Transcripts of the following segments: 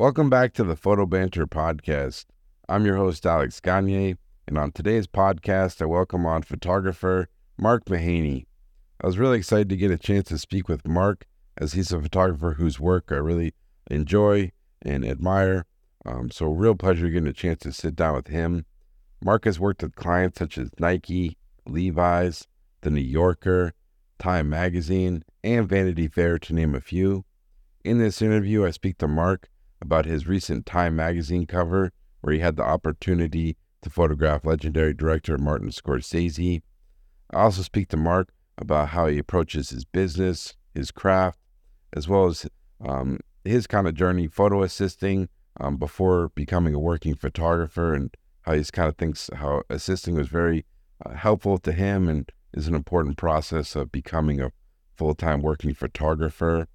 Welcome back to the Photo Banter podcast. I'm your host, Alex Gagne, and on today's podcast, I welcome on photographer Mark Mahaney. I was really excited to get a chance to speak with Mark, as he's a photographer whose work I really enjoy and admire. Um, so, real pleasure getting a chance to sit down with him. Mark has worked with clients such as Nike, Levi's, The New Yorker, Time Magazine, and Vanity Fair, to name a few. In this interview, I speak to Mark about his recent Time magazine cover, where he had the opportunity to photograph legendary director Martin Scorsese. I also speak to Mark about how he approaches his business, his craft, as well as um, his kind of journey photo assisting um, before becoming a working photographer, and how he kind of thinks how assisting was very uh, helpful to him and is an important process of becoming a full time working photographer.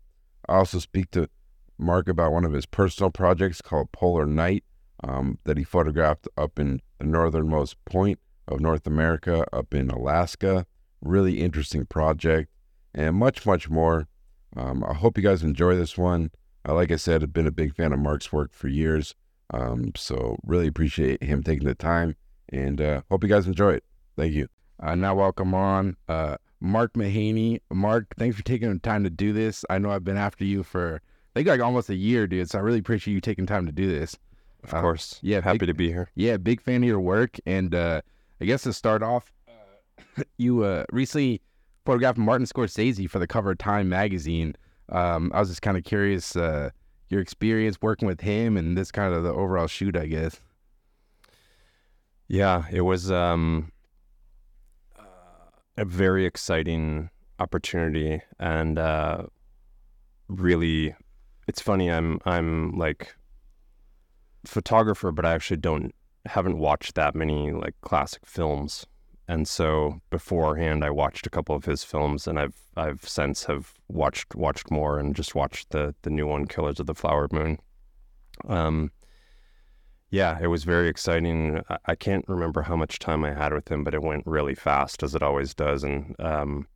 I also speak to Mark about one of his personal projects called Polar Night um, that he photographed up in the northernmost point of North America, up in Alaska. Really interesting project and much, much more. Um, I hope you guys enjoy this one. Uh, like I said, I've been a big fan of Mark's work for years. Um, so really appreciate him taking the time and uh, hope you guys enjoy it. Thank you. Uh, now welcome on uh, Mark Mahaney. Mark, thanks for taking the time to do this. I know I've been after you for think like almost a year, dude. So I really appreciate you taking time to do this. Of uh, course. Yeah. Happy big, to be here. Yeah. Big fan of your work. And uh, I guess to start off, uh, you uh, recently photographed Martin Scorsese for the cover of Time magazine. Um, I was just kind of curious uh, your experience working with him and this kind of the overall shoot, I guess. Yeah, it was um, a very exciting opportunity and uh, really it's funny. I'm I'm like photographer, but I actually don't haven't watched that many like classic films. And so beforehand, I watched a couple of his films, and I've I've since have watched watched more and just watched the the new one, Killers of the Flower Moon. Um, yeah, it was very exciting. I, I can't remember how much time I had with him, but it went really fast, as it always does. And um,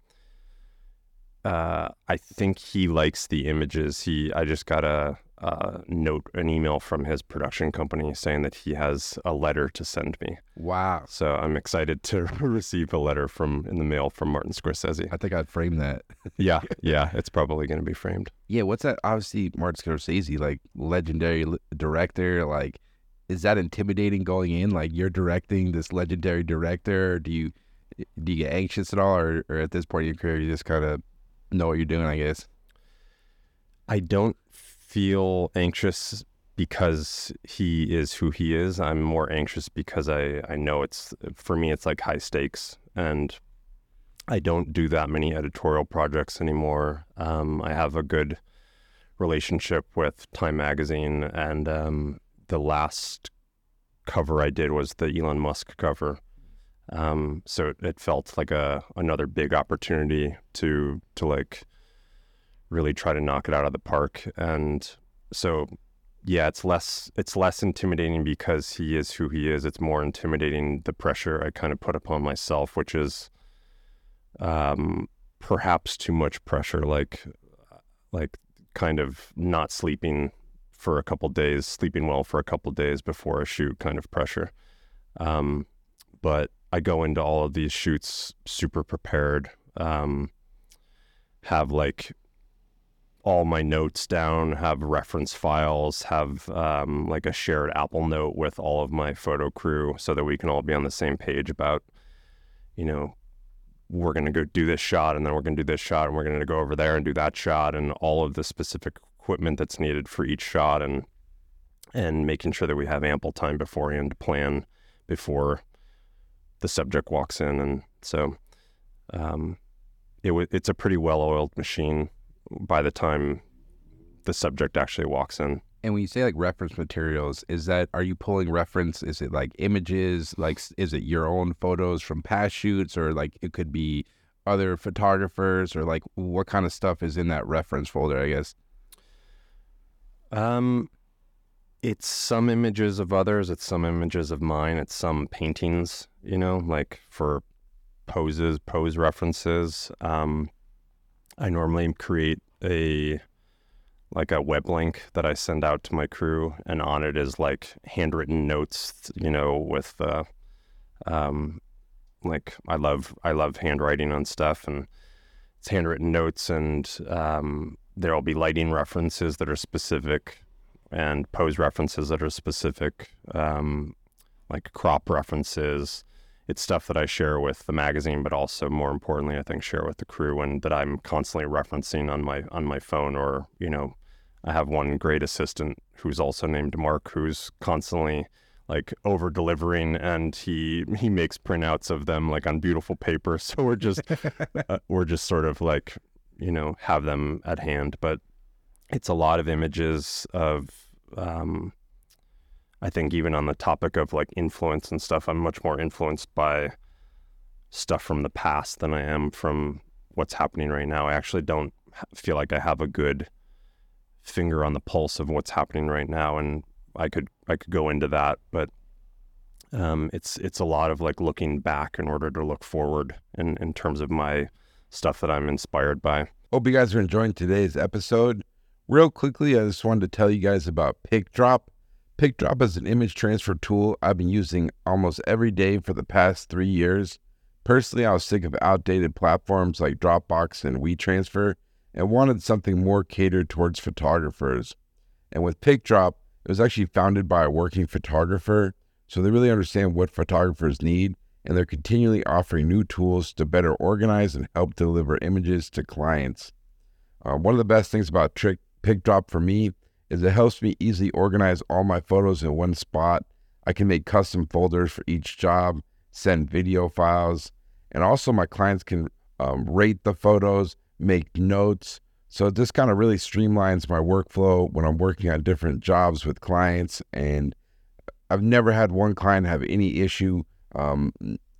uh, I think he likes the images. He, I just got a, a, note, an email from his production company saying that he has a letter to send me. Wow! So I'm excited to receive a letter from in the mail from Martin Scorsese. I think I'd frame that. yeah, yeah, it's probably going to be framed. Yeah, what's that? Obviously, Martin Scorsese, like legendary director. Like, is that intimidating going in? Like, you're directing this legendary director. do you do you get anxious at all, or, or at this point in your career, you just kind of know what you're doing, I guess. I don't feel anxious because he is who he is. I'm more anxious because I, I know it's, for me, it's like high stakes. And I don't do that many editorial projects anymore. Um, I have a good relationship with Time Magazine. And um, the last cover I did was the Elon Musk cover. Um, so it felt like a another big opportunity to to like really try to knock it out of the park. And so yeah, it's less it's less intimidating because he is who he is. It's more intimidating the pressure I kind of put upon myself, which is um, perhaps too much pressure, like like kind of not sleeping for a couple days, sleeping well for a couple days before a shoot kind of pressure. Um, but I go into all of these shoots super prepared. Um, have like all my notes down, have reference files, have um, like a shared Apple note with all of my photo crew so that we can all be on the same page about, you know, we're going to go do this shot and then we're going to do this shot and we're going to go over there and do that shot and all of the specific equipment that's needed for each shot and and making sure that we have ample time beforehand to plan before the subject walks in, and so um, it w- it's a pretty well-oiled machine by the time the subject actually walks in. And when you say like reference materials, is that are you pulling reference? Is it like images? Like is it your own photos from past shoots, or like it could be other photographers, or like what kind of stuff is in that reference folder? I guess. Um, it's some images of others, it's some images of mine, it's some paintings, you know, like for poses, pose references. Um, I normally create a like a web link that I send out to my crew, and on it is like handwritten notes, you know, with uh, um, like I love I love handwriting on stuff, and it's handwritten notes, and um, there'll be lighting references that are specific, and pose references that are specific, um, like crop references. It's stuff that I share with the magazine, but also more importantly, I think share with the crew, and that I'm constantly referencing on my on my phone or you know I have one great assistant who's also named Mark, who's constantly like over delivering, and he he makes printouts of them like on beautiful paper. So we're just uh, we're just sort of like you know have them at hand, but it's a lot of images of. Um, I think even on the topic of like influence and stuff, I'm much more influenced by stuff from the past than I am from what's happening right now. I actually don't feel like I have a good finger on the pulse of what's happening right now, and I could I could go into that, but um, it's it's a lot of like looking back in order to look forward in in terms of my stuff that I'm inspired by. Hope you guys are enjoying today's episode. Real quickly, I just wanted to tell you guys about PicDrop. PicDrop is an image transfer tool I've been using almost every day for the past three years. Personally, I was sick of outdated platforms like Dropbox and WeTransfer and wanted something more catered towards photographers. And with PicDrop, it was actually founded by a working photographer, so they really understand what photographers need, and they're continually offering new tools to better organize and help deliver images to clients. Uh, one of the best things about Trick PicDrop for me is it helps me easily organize all my photos in one spot. I can make custom folders for each job, send video files, and also my clients can um, rate the photos make notes. So this kind of really streamlines my workflow when I'm working on different jobs with clients. And I've never had one client have any issue um,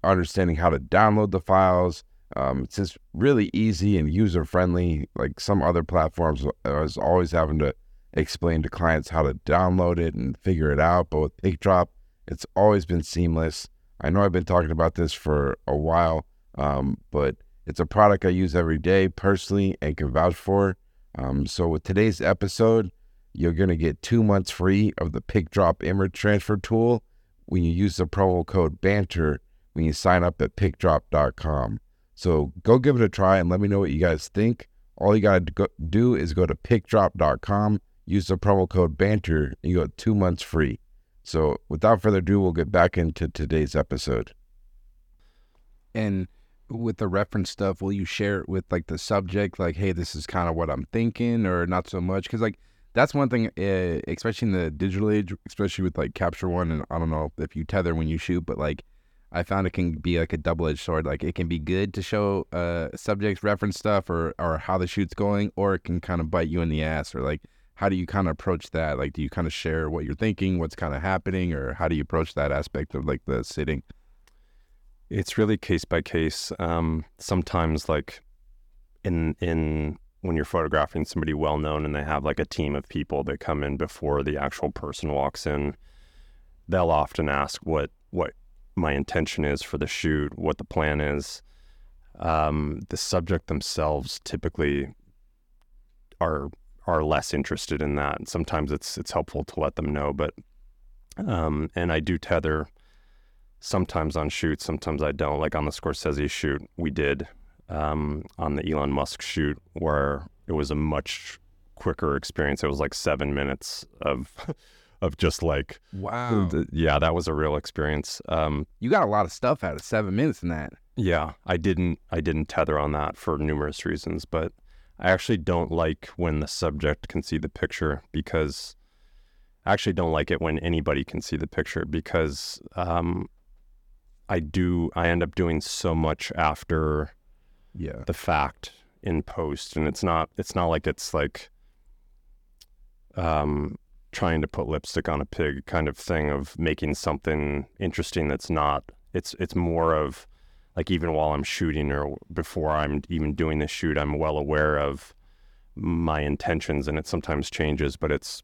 understanding how to download the files. Um, it's just really easy and user friendly. Like some other platforms, I was always having to explain to clients how to download it and figure it out. But with PicDrop, it's always been seamless. I know I've been talking about this for a while, um, but it's a product I use every day personally and can vouch for. Um, so with today's episode, you're going to get two months free of the PicDrop image transfer tool when you use the promo code BANTER when you sign up at picdrop.com. So go give it a try and let me know what you guys think. All you got to do is go to picdrop.com, use the promo code BANTER, and you get two months free. So without further ado, we'll get back into today's episode. And with the reference stuff, will you share it with like the subject, like, hey, this is kind of what I'm thinking, or not so much? Because like that's one thing, uh, especially in the digital age, especially with like Capture One, and I don't know if you tether when you shoot, but like I found it can be like a double edged sword. Like it can be good to show uh subject reference stuff or or how the shoot's going, or it can kind of bite you in the ass, or like how do you kind of approach that? Like, do you kind of share what you're thinking, what's kind of happening, or how do you approach that aspect of like the sitting? It's really case by case. Um, sometimes, like in in when you're photographing somebody well known and they have like a team of people that come in before the actual person walks in, they'll often ask what what my intention is for the shoot, what the plan is. Um, the subject themselves typically are are less interested in that. And Sometimes it's it's helpful to let them know, but um, and I do tether sometimes on shoots, sometimes I don't. Like on the Scorsese shoot, we did um, on the Elon Musk shoot, where it was a much quicker experience. It was like seven minutes of of just like wow, yeah, that was a real experience. Um, you got a lot of stuff out of seven minutes in that. Yeah, I didn't I didn't tether on that for numerous reasons, but I actually don't like when the subject can see the picture because I actually don't like it when anybody can see the picture because um, I do I end up doing so much after yeah. the fact in post and it's not it's not like it's like um trying to put lipstick on a pig kind of thing of making something interesting that's not it's it's more of like even while I'm shooting or before I'm even doing the shoot I'm well aware of my intentions and it sometimes changes but it's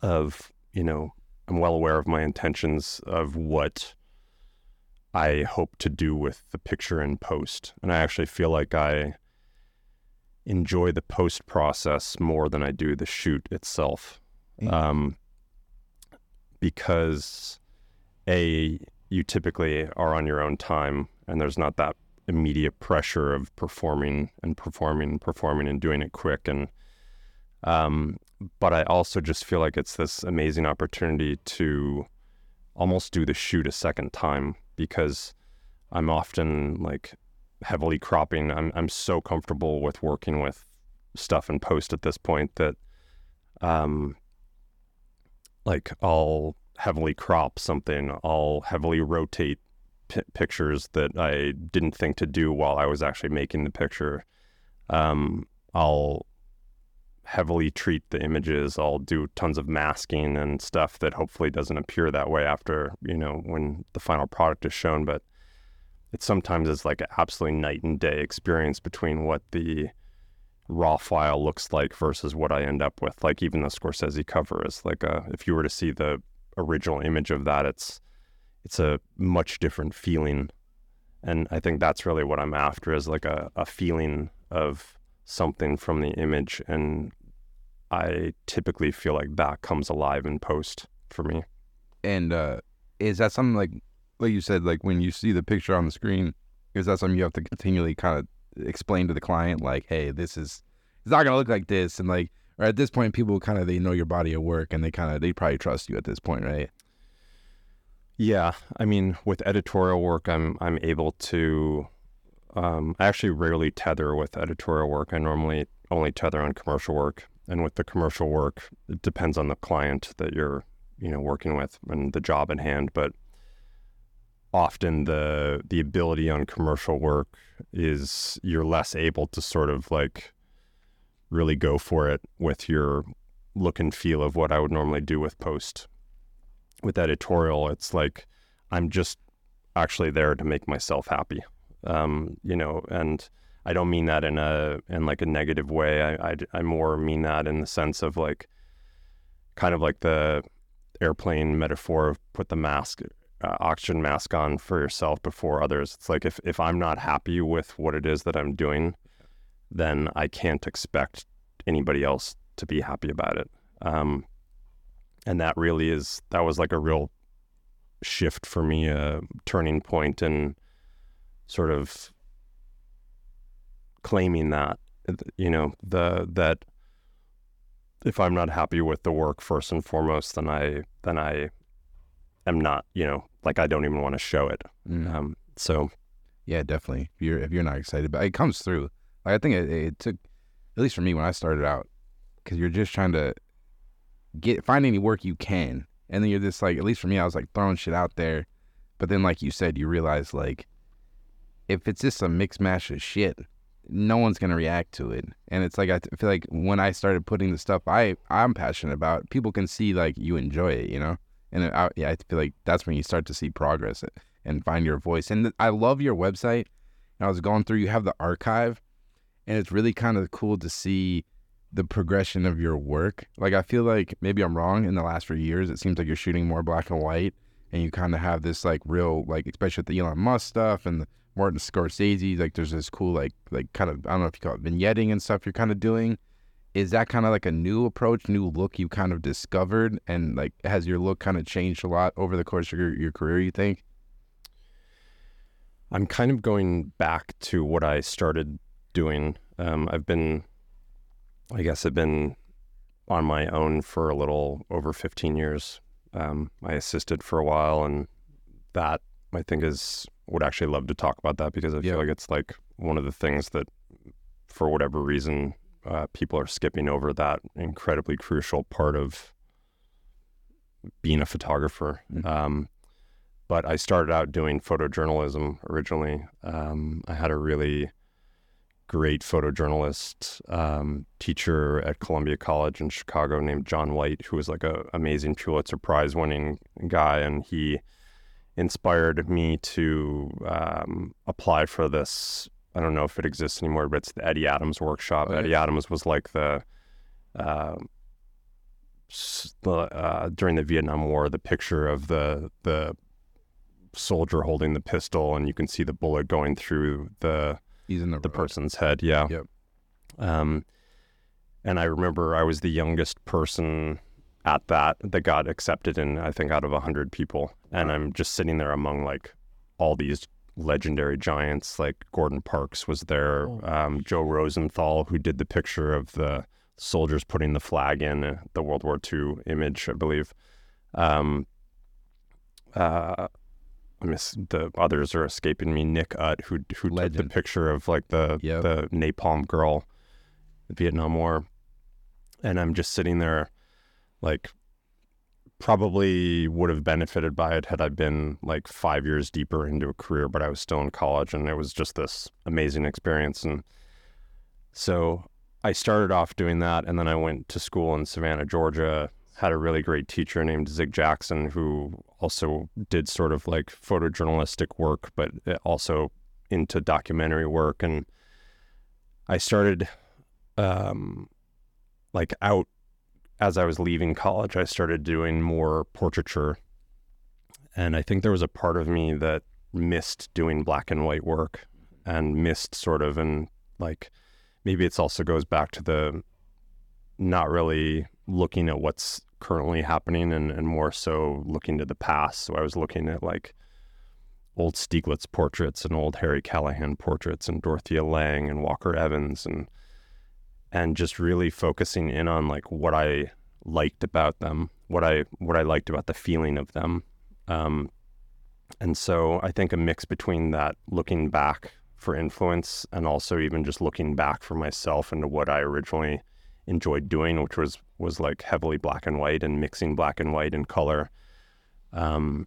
of you know I'm well aware of my intentions of what I hope to do with the picture in post. And I actually feel like I enjoy the post process more than I do the shoot itself. Um, because a you typically are on your own time and there's not that immediate pressure of performing and performing and performing and doing it quick and um, but I also just feel like it's this amazing opportunity to almost do the shoot a second time because I'm often like heavily cropping. I'm I'm so comfortable with working with stuff in post at this point that um like I'll heavily crop something, I'll heavily rotate p- pictures that I didn't think to do while I was actually making the picture. Um, I'll heavily treat the images. I'll do tons of masking and stuff that hopefully doesn't appear that way after, you know, when the final product is shown. But it sometimes is like an absolutely night and day experience between what the raw file looks like versus what I end up with. Like even the Scorsese cover is like a, if you were to see the original image of that, it's it's a much different feeling. And I think that's really what I'm after is like a, a feeling of something from the image. And I typically feel like that comes alive in post for me. And uh, is that something like, like you said, like when you see the picture on the screen, is that something you have to continually kind of explain to the client, like, hey, this is, it's not gonna look like this, and like, or at this point, people kind of they know your body of work, and they kind of they probably trust you at this point, right? Yeah, I mean, with editorial work, I'm I'm able to. Um, I actually rarely tether with editorial work. I normally only tether on commercial work, and with the commercial work, it depends on the client that you're, you know, working with and the job at hand. But often the the ability on commercial work is you're less able to sort of like really go for it with your look and feel of what I would normally do with post with editorial, it's like I'm just actually there to make myself happy, um, you know. And I don't mean that in a in like a negative way. I, I I more mean that in the sense of like kind of like the airplane metaphor of put the mask uh, oxygen mask on for yourself before others. It's like if if I'm not happy with what it is that I'm doing, then I can't expect anybody else to be happy about it. Um, and that really is that was like a real shift for me, a turning point, and sort of claiming that you know the that if I'm not happy with the work first and foremost, then I then I am not you know like I don't even want to show it. Mm. Um, so Yeah, definitely. If you're if you're not excited, but it comes through. Like I think it, it took, at least for me when I started out, because you're just trying to get find any work you can, and then you're just like, at least for me, I was like throwing shit out there, but then like you said, you realize like, if it's just a mix mash of shit, no one's gonna react to it, and it's like I feel like when I started putting the stuff I I'm passionate about, people can see like you enjoy it, you know, and I, yeah, I feel like that's when you start to see progress and find your voice. And I love your website. And I was going through, you have the archive, and it's really kind of cool to see the progression of your work. Like, I feel like maybe I'm wrong in the last few years, it seems like you're shooting more black and white, and you kind of have this like real, like, especially with the Elon Musk stuff and the Martin Scorsese, like, there's this cool, like, like kind of, I don't know if you call it vignetting and stuff you're kind of doing. Is that kind of like a new approach, new look you kind of discovered? And like, has your look kind of changed a lot over the course of your, your career, you think? I'm kind of going back to what I started doing. Um, I've been, I guess, I've been on my own for a little over 15 years. Um, I assisted for a while, and that I think is would actually love to talk about that because I Yeah. feel like it's like one of the things that, for whatever reason, uh, people are skipping over that incredibly crucial part of being a photographer. Mhm. Um, but I started out doing photojournalism originally. Um, I had a really great photojournalist um, teacher at Columbia College in Chicago named John White, who was like a amazing Pulitzer Prize winning guy, and he inspired me to um, apply for this. I don't know if it exists anymore, but it's the Eddie Adams workshop. Oh. Eddie Adams was like the uh, uh, during the Vietnam War, the picture of the the soldier holding the pistol, and you can see the bullet going through the He's in the, the road. person's head. Yeah. Yep. Um, and I remember I was the youngest person at that that got accepted in I think out of a hundred people, and I'm just sitting there among like all these legendary giants. Like Gordon Parks was there, um, Joe Rosenthal, who did the picture of the soldiers putting the flag in uh, the World War II image, I believe. Um, uh, miss the others are escaping me. Nick Ut, who who took the picture of like the Yep. the napalm girl, the Vietnam War, and I'm just sitting there, like, probably would have benefited by it had I been like five years deeper into a career, but I was still in college, and it was just this amazing experience, and so I started off doing that, and then I went to school in Savannah, Georgia. Had a really great teacher named Zig Jackson, who also did sort of like photojournalistic work, but also into documentary work. And I started, um, like out as I was leaving college, I started doing more portraiture. And I think there was a part of me that missed doing black and white work and missed sort of, and like, maybe it's also goes back to the not really looking at what's currently happening and, and more so looking to the past. So I was looking at like old Stieglitz portraits and old Harry Callahan portraits and Dorothea Lange and Walker Evans and and just really focusing in on like what I liked about them, what I what I liked about the feeling of them. Um, and so I think a mix between that looking back for influence and also even just looking back for myself into what I originally enjoyed doing, which was was like heavily black and white and mixing black and white and color. Um,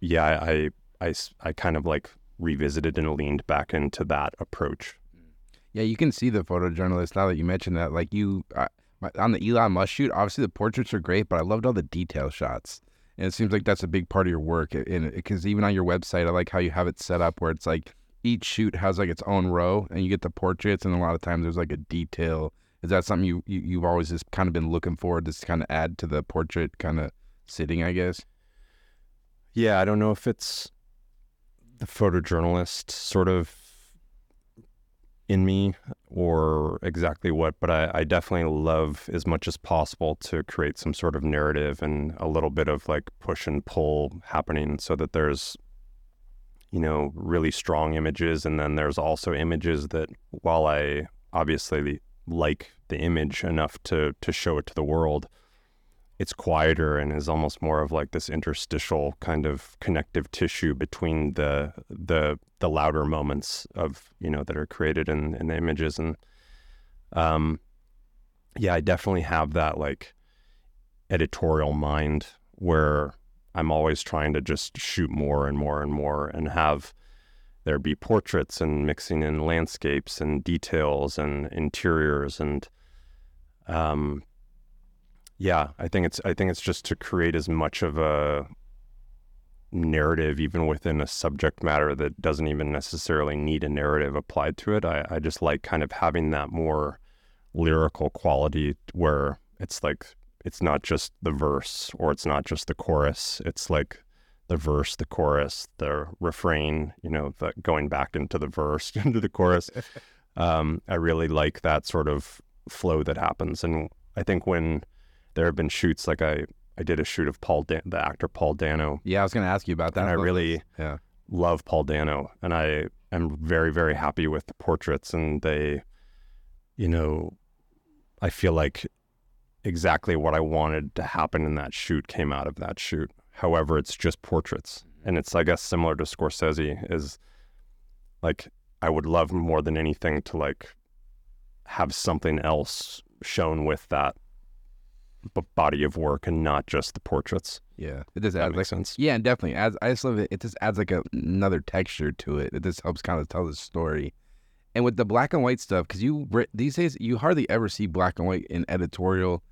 yeah, I kind of like revisited and leaned back into that approach. Yeah, you can see the photojournalist now that you mentioned that. Like you, uh, on the Elon Musk shoot, obviously the portraits are great, but I loved all the detail shots. And it seems like that's a big part of your work. And because even on your website, I like how you have it set up where it's like each shoot has like its own row, and you get the portraits, and a lot of times there's like a detail. Is that something you, you you've always just kind of been looking for to kind of add to the portrait kind of sitting? I guess. Yeah, I don't know if it's the photojournalist sort of in me or exactly what, but I, I definitely love as much as possible to create some sort of narrative and a little bit of like push and pull happening so that there's, you know, really strong images. And then there's also images that while I obviously like the image enough to, to show it to the world, it's quieter and is almost more of like this interstitial kind of connective tissue between the the the louder moments of you know that are created in, in the images. And um yeah i definitely have that like editorial mind where i'm always trying to just shoot more and more and more and have there be portraits and mixing in landscapes and details and interiors and um yeah, I think it's I think it's just to create as much of a narrative even within a subject matter that doesn't even necessarily need a narrative applied to it. I, I just like kind of having that more lyrical quality where it's like it's not just the verse or it's not just the chorus. It's like the verse, the chorus, the refrain, you know, the going back into the verse, into the chorus. Um, I really like that sort of flow that happens. And I think when there have been shoots like I I did a shoot of Paul Dan- the actor Paul Dano. Yeah, I was gonna ask you about that. and I really yeah. love Paul Dano. And I am very very happy with the portraits. And they you know I feel like exactly what I wanted to happen in that shoot came out of that shoot. However it's just portraits. Mm-hmm. And it's I guess similar to Scorsese is like I would love more than anything to like have something else shown with that b- body of work and not just the portraits. Yeah, it That adds like sense. yeah, and definitely adds. I just love it. It just adds like a, another texture to it. It just helps kind of tell the story. And with the black and white stuff, because you these days you hardly ever see black and white in editorial.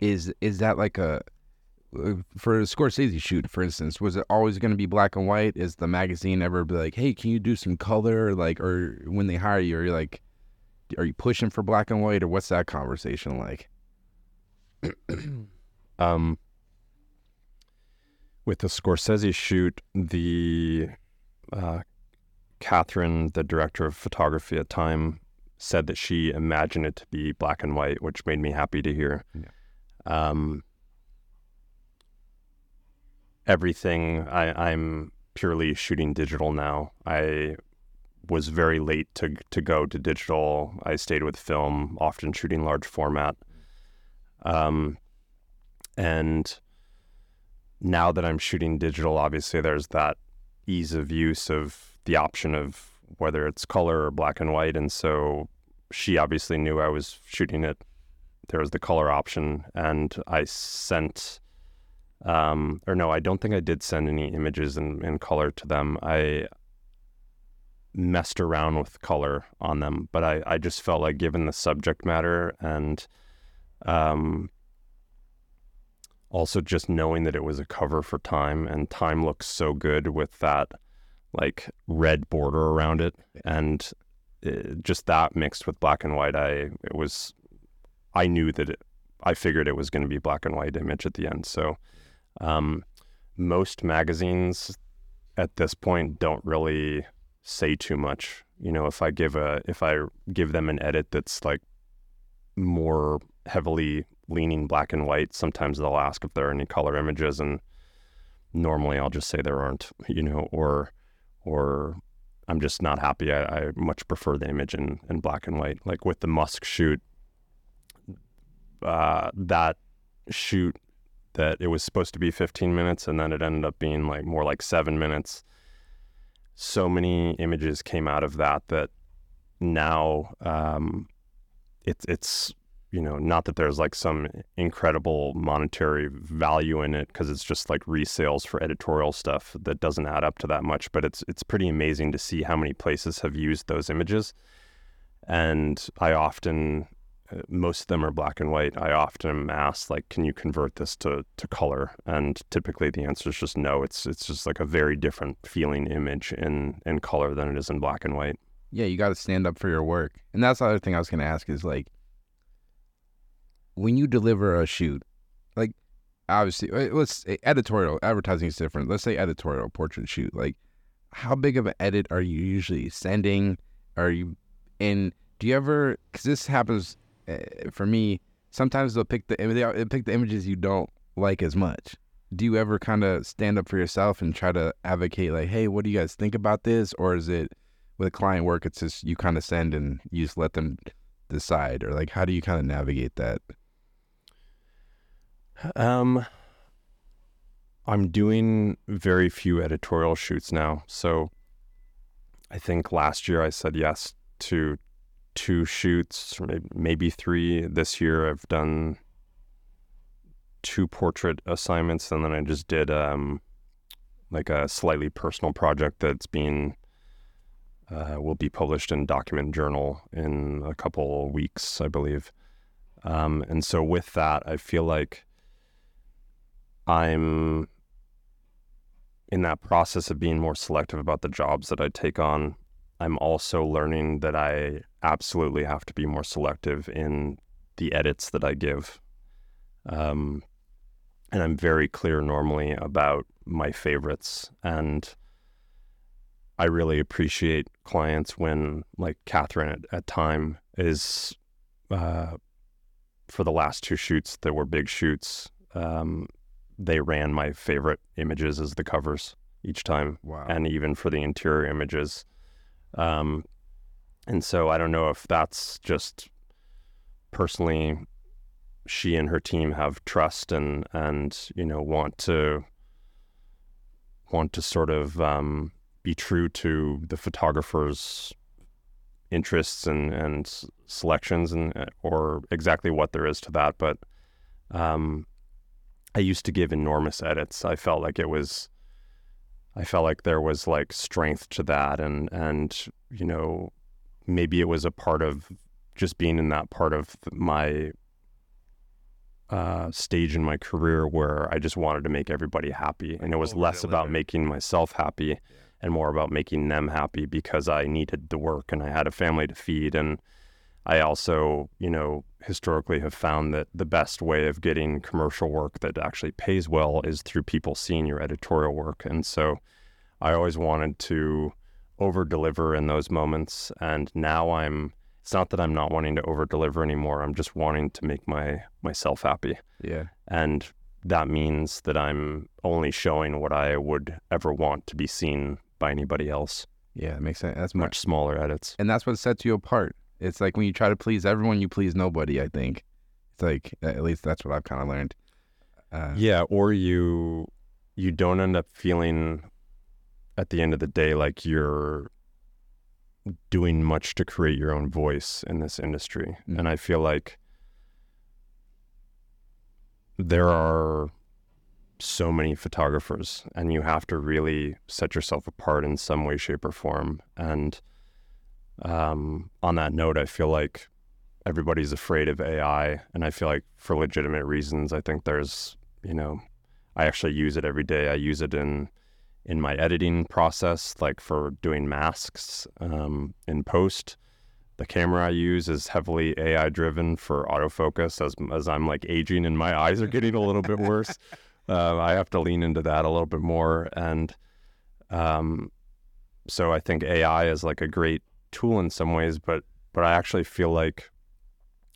Is is that like a uh, for a Scorsese shoot, for instance? Was it always going to be black and white? Is the magazine ever be like, hey, can you do some color? Like, or when they hire you, are you like, are you pushing for black and white, or what's that conversation like? Um, with the Scorsese shoot, the uh, Catherine, the director of photography at time, said that she imagined it to be black and white, which made me happy to hear. Yeah. Um, everything I, I'm purely shooting digital now. I was very late to to go to digital. I stayed with film, often shooting large format. Um, and now that I'm shooting digital, obviously there's that ease of use of the option of whether it's color or black and white. And so she obviously knew I was shooting it. There was the color option, and I sent, um, or no, I don't think I did send any images in, in color to them. I messed around with color on them, but I, I just felt like given the subject matter and um, also just knowing that it was a cover for Time and Time looks so good with that like red border around it and it, just that mixed with black and white I it was I knew that it, I figured it was going to be black and white image at the end. So um, most magazines at this point don't really say too much you know if I give a if I give them an edit that's like more heavily leaning black and white sometimes they'll ask if there are any color images and normally I'll just say there aren't you know or or I'm just not happy. I, I much prefer the image in, in black and white. Like with the Musk shoot, uh, that shoot that it was supposed to be 15 minutes and then it ended up being like more like seven minutes. So many images came out of that that now um, it's it's you know, not that there's like some incredible monetary value in it because it's just like resales for editorial stuff that doesn't add up to that much, but it's it's pretty amazing to see how many places have used those images. And I often most of them are black and white. I often am asked like, can you convert this to to color? And typically the answer is just no. It's it's just like a very different feeling image in in color than it is in black and white. Yeah, you got to stand up for your work. And that's the other thing I was going to ask is like when you deliver a shoot, like obviously, uh, let's editorial advertising is different. Let's say editorial portrait shoot. Like, how big of an edit are you usually sending? Are you in? do you ever? Because this happens for me. Sometimes they'll pick the they'll pick the images you don't like as much. Do you ever kind of stand up for yourself and try to advocate like, hey, what do you guys think about this? Or is it with client work? It's just you kind of send and you just let them decide, or like how do you kind of navigate that? Um, I'm doing very few editorial shoots now. So I think last year I said yes to two shoots, maybe three. This year I've done two portrait assignments, and then I just did um, like a slightly personal project that's being uh, will be published in Document Journal in a couple weeks, I believe. Um, and so with that, I feel like I'm in that process of being more selective about the jobs that I take on. I'm also learning that I absolutely have to be more selective in the edits that I give. Um, and I'm very clear normally about my favorites. And I really appreciate clients when, like Catherine at, at Time, is uh, for the last two shoots that were big shoots. Um, they ran my favorite images as the covers each time. Wow. And even for the interior images. Um, and so I don't know if that's just personally she and her team have trust and and you know want to want to sort of um, be true to the photographer's interests and and selections and or exactly what there is to that but um, I used to give enormous edits. I felt like it was, I felt like there was like strength to that, and and you know, maybe it was a part of just being in that part of my uh, stage in my career where I just wanted to make everybody happy, and it was less about making myself happy yeah. and more about making them happy because I needed the work and I had a family to feed and I also, you know, historically have found that the best way of getting commercial work that actually pays well is through people seeing your editorial work. And so I always wanted to over deliver in those moments. And now I'm it's not that I'm not wanting to over deliver anymore. I'm just wanting to make my myself happy. Yeah. And that means that I'm only showing what I would ever want to be seen by anybody else. Yeah, it makes sense. That's Much smaller edits. and that's what sets you apart. It's like when you try to please everyone, you please nobody. I think it's like at least that's what I've kind of learned. Uh, Yeah, or you you don't end up feeling at the end of the day like you're doing much to create your own voice in this industry. Mm. And I feel like there are so many photographers and you have to really set yourself apart in some way shape or form and um, on that note i feel like everybody's afraid of ai and i feel like for legitimate reasons i think there's you know i actually use it every day. I use it in in my editing process like for doing masks um, in post. The camera I use is heavily AI driven for autofocus. As as I'm like aging and my eyes are getting a little bit worse. Uh, I have to lean into that a little bit more, and um, so I think AI is like a great tool in some ways, but but I actually feel like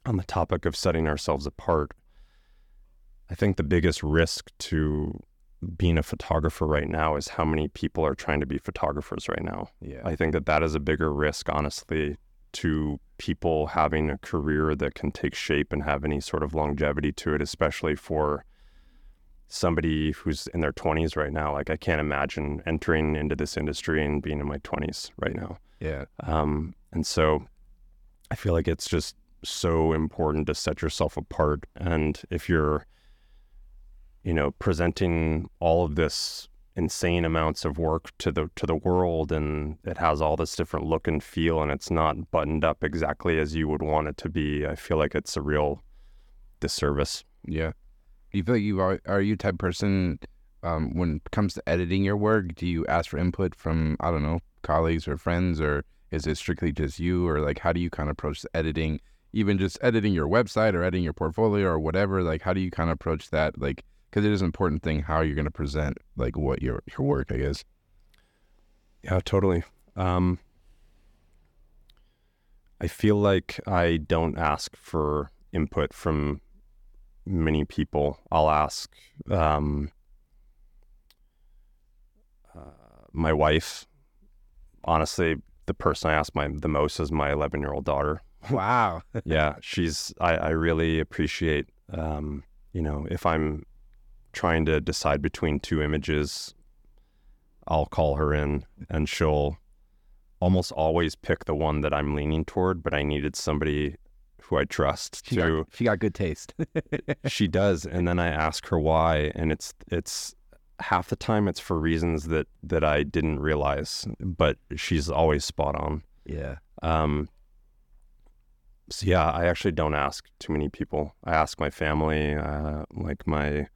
on the topic of setting ourselves apart, I think the biggest risk to being a photographer right now is how many people are trying to be photographers right now. yeah, I think that that is a bigger risk, honestly, to people having a career that can take shape and have any sort of longevity to it, especially for somebody who's in their 20s right now. Like, I can't imagine entering into this industry and being in my 20s right now. Yeah, Um, and so I feel like it's just so important to set yourself apart. And if you're, you know, presenting all of this insane amounts of work to the to the world and it has all this different look and feel and it's not buttoned up exactly as you would want it to be, I feel like it's a real disservice. yeah. You feel like you are are you type person um, when it comes to editing your work? Do you ask for input from I don't know colleagues or friends, or is it strictly just you, or like how do you kind of approach the editing? Even just editing your website or editing your portfolio or whatever, like how do you kind of approach that? Like, because it is an important thing how you're going to present like what your your work, I guess. Yeah, totally. Um, I feel like I don't ask for input from many people. I'll ask um, uh, my wife. Honestly, the person I ask my the most is my 11 year old daughter. Wow. yeah, she's. I, I really appreciate. Um, you know, if I'm trying to decide between two images, I'll call her in, and she'll almost always pick the one that I'm leaning toward. But I needed somebody who I trust she to. got, she got good taste. she does, and then I ask her why, and it's it's half the time it's for reasons that that I didn't realize, but she's always spot on. yeah. Um, so yeah, I actually don't ask too many people. I ask my family, uh, like my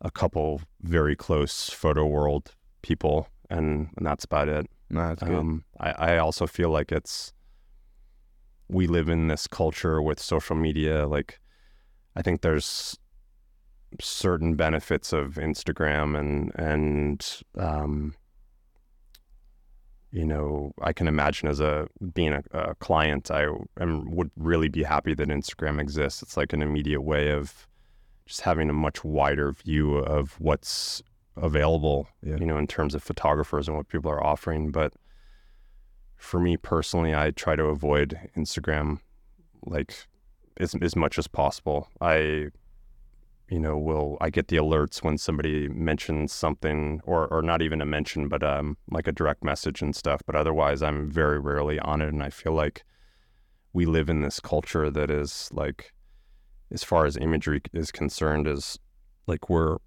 a couple very close photo world people, and, and that's about it. No, that's good. Um, I, I also feel like it's we live in this culture with social media. Like, I think there's certain benefits of Instagram and and um, you know, I can imagine as a being a, a client, I am, would really be happy that Instagram exists. It's like an immediate way of just having a much wider view of what's available, Yeah. you know, in terms of photographers and what people are offering. But for me personally, I try to avoid Instagram like as, as much as possible. I you know, will I get the alerts when somebody mentions something or or not even a mention, but um like a direct message and stuff. But otherwise I'm very rarely on it and I feel like we live in this culture that is like as far as imagery is concerned is like we're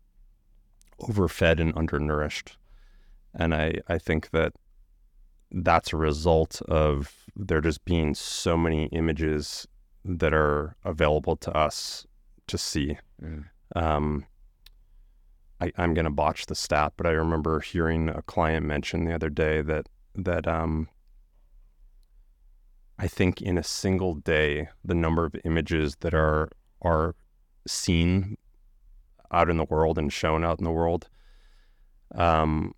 overfed and undernourished. And I, I think that that's a result of there just being so many images that are available to us to see. Mm. Um, I, I'm going to botch the stat, but I remember hearing a client mention the other day that that um, I think in a single day, the number of images that are are seen out in the world and shown out in the world um,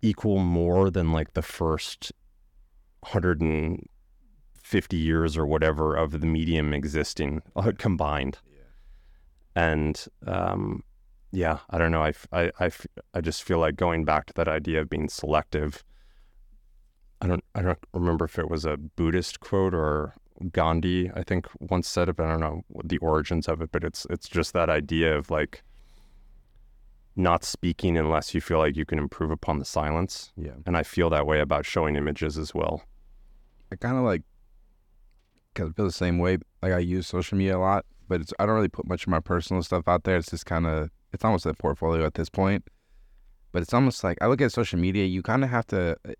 equal more than like the first 50 years or whatever of the medium existing uh, combined. And um, yeah, I don't know. I I I just feel like going back to that idea of being selective. I don't I don't remember if it was a Buddhist quote or Gandhi. I think once said it. But I don't know what the origins of it, but it's it's just that idea of like not speaking unless you feel like you can improve upon the silence. Yeah. And I feel that way about showing images as well. I kind of like, cause I feel the same way. Like I use social media a lot, but it's I don't really put much of my personal stuff out there. It's just kind of it's almost a portfolio at this point. But it's almost like I look at social media. You kind of have to, uh,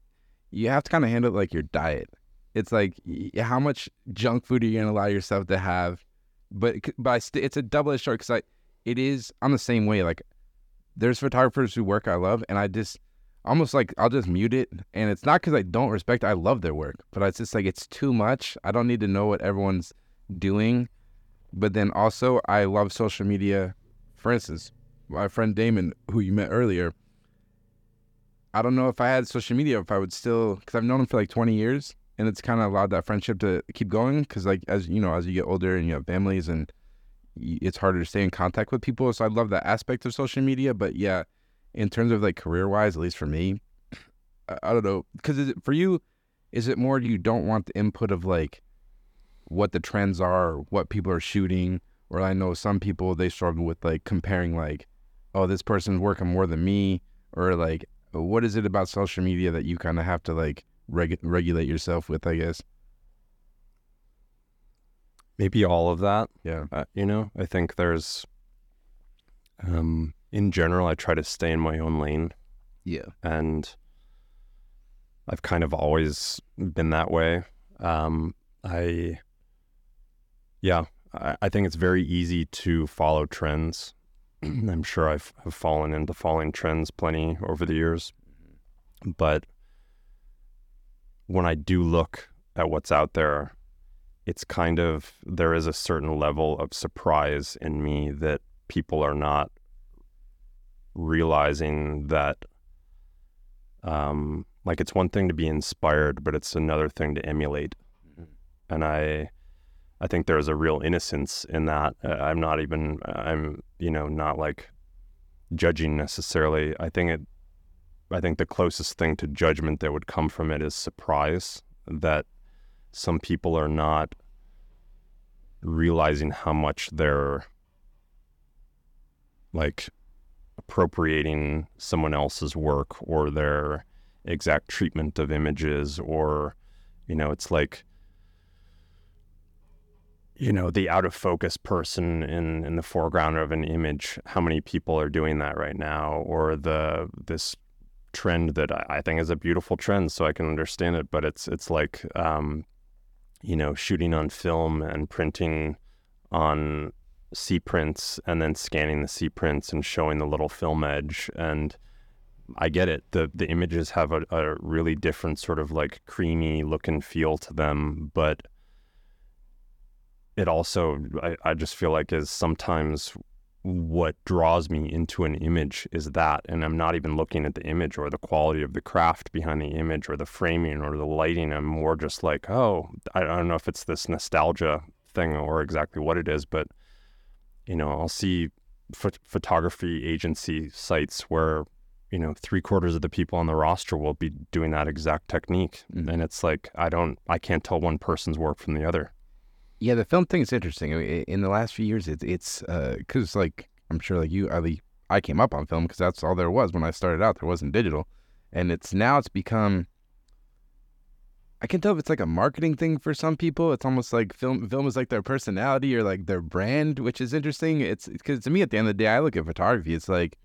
you have to kind of handle like your diet. It's like how much junk food are you gonna allow yourself to have? But but st- it's a double edged sword because I it is I'm the same way. Like there's photographers who work I love, and I just almost like I'll just mute it. And it's not because I don't respect, I love their work, but it's just like it's too much. I don't need to know what everyone's doing. But then also, I love social media. For instance, my friend Damon, who you met earlier, I don't know if I had social media, if I would still, because I've known him for like 20 years. And it's kind of allowed that friendship to keep going because, like, as you know, as you get older and you have families and it's harder to stay in contact with people. So I love that aspect of social media. But yeah, in terms of like career wise, at least for me, I, I don't know. Because for you, is it more you don't want the input of like what the trends are, or what people are shooting? Or I know some people they struggle with like comparing like, oh, this person's working more than me, or like, what is it about social media that you kind of have to like reg- regulate yourself with? I guess. Maybe all of that. Yeah. Uh, you know, I think there's, um, in general, I try to stay in my own lane. Yeah. and I've kind of always been that way. Um, I, yeah, I, I think it's very easy to follow trends. I'm sure I've have fallen into following trends plenty over the years, but when I do look at what's out there, it's kind of there is a certain level of surprise in me that people are not realizing that um, like it's one thing to be inspired, but it's another thing to emulate. And I, I think there's a real innocence in that. Uh, I'm not even, I'm, you know, not like judging necessarily. I think it, I think the closest thing to judgment that would come from it is surprise that some people are not realizing how much they're like appropriating someone else's work or their exact treatment of images or you know it's like you know the out of focus person in in the foreground of an image how many people are doing that right now or the this trend that I, think is a beautiful trend so I can understand it but it's it's like um you know shooting on film and printing on C prints and then scanning the C prints and showing the little film edge. And I get it. The the images have a, a really different sort of like creamy look and feel to them, but it also I, I just feel like is sometimes what draws me into an image is that and I'm not even looking at the image or the quality of the craft behind the image or the framing or the lighting. I'm more just like, oh, I don't know if it's this nostalgia thing or exactly what it is, but you know, I'll see ph- photography agency sites where, you know, three quarters of the people on the roster will be doing that exact technique. Mhm. And it's like, I don't, I can't tell one person's work from the other. Yeah, the film thing is interesting. I mean, In the last few years, it's it's because like I'm sure like you, Ali, I came up on film because that's all there was when I started out. There wasn't digital, and it's now it's become. I can tell if it's like a marketing thing for some people. It's almost like film film is like their personality or like their brand, which is interesting. It's because to me, at the end of the day, I look at photography. It's like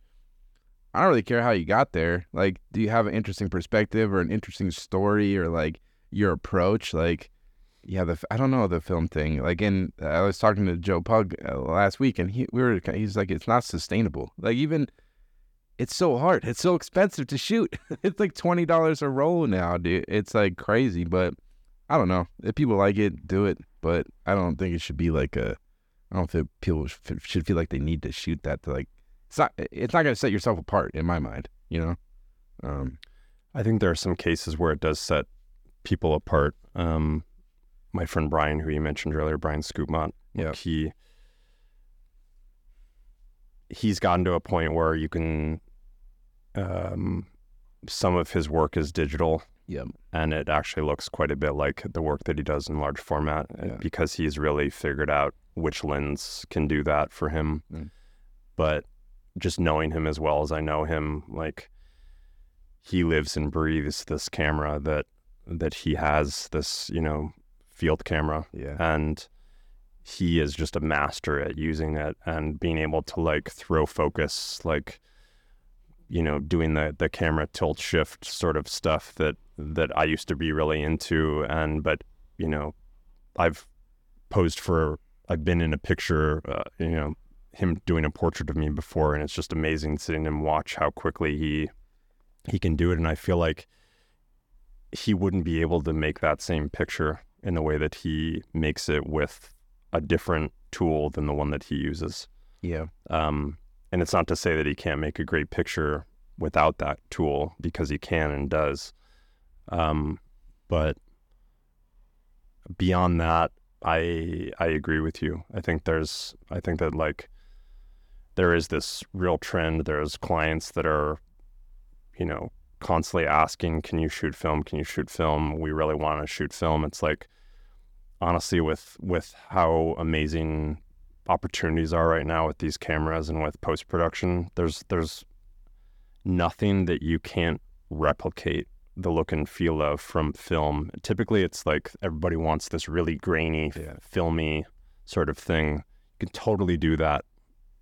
I don't really care how you got there. Like, do you have an interesting perspective or an interesting story or like your approach? Like, yeah, the I don't know the film thing. Like, in I was talking to Joe Pug uh, last week, and he we were he's like, it's not sustainable. Like, even it's so hard. It's so expensive to shoot. it's like twenty dollars a roll now, dude. It's like crazy. But I don't know if people like it, do it. But I don't think it should be like a. I don't think people should feel like they need to shoot that to like. It's not. It's not gonna set yourself apart in my mind. You know. Um. I think there are some cases where it does set people apart. Um, my friend Brian, who you mentioned earlier, Brian Schutmaat. Yeah. He he's gotten to a point where you can um, some of his work is digital Yep. and it actually looks quite a bit like the work that he does in large format uh, Yeah. because he's really figured out which lens can do that for him. Mm. But just knowing him as well as I know him, like he lives and breathes this camera that that he has this, you know, field camera Yeah. and he is just a master at using it and being able to like throw focus like you know doing the the camera tilt shift sort of stuff that that I used to be really into and but you know I've posed for I've been in a picture uh, you know him doing a portrait of me before and it's just amazing sitting and watch how quickly he he can do it and I feel like he wouldn't be able to make that same picture in the way that he makes it with a different tool than the one that he uses. Yeah. Um, and it's not to say that he can't make a great picture without that tool because he can and does. Um, but beyond that, I I agree with you. I think there's I think that like there is this real trend. There's clients that are, you know, constantly asking, "Can you shoot film? Can you shoot film? We really want to shoot film." It's like honestly with with how amazing opportunities are right now with these cameras and with post production there's there's nothing that you can't replicate the look and feel of from film typically it's like everybody wants this really grainy Yeah. filmy sort of thing you can totally do that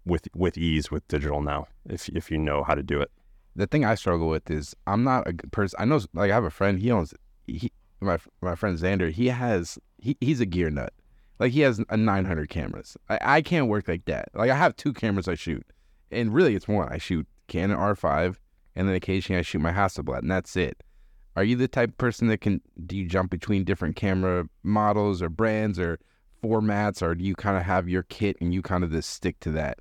with with ease with digital now if if you know how to do it the thing I struggle with is I'm not a good person. I know, like, I have a friend. He owns he my my friend Xander. He has he, he's a gear nut. Like he has a 900 cameras. I, I can't work like that. Like I have two cameras I shoot, and really it's one. I shoot Canon R5, and then occasionally I shoot my Hasselblad, and that's it. Are you the type of person that can do you jump between different camera models or brands or formats, or do you kind of have your kit and you kind of just stick to that?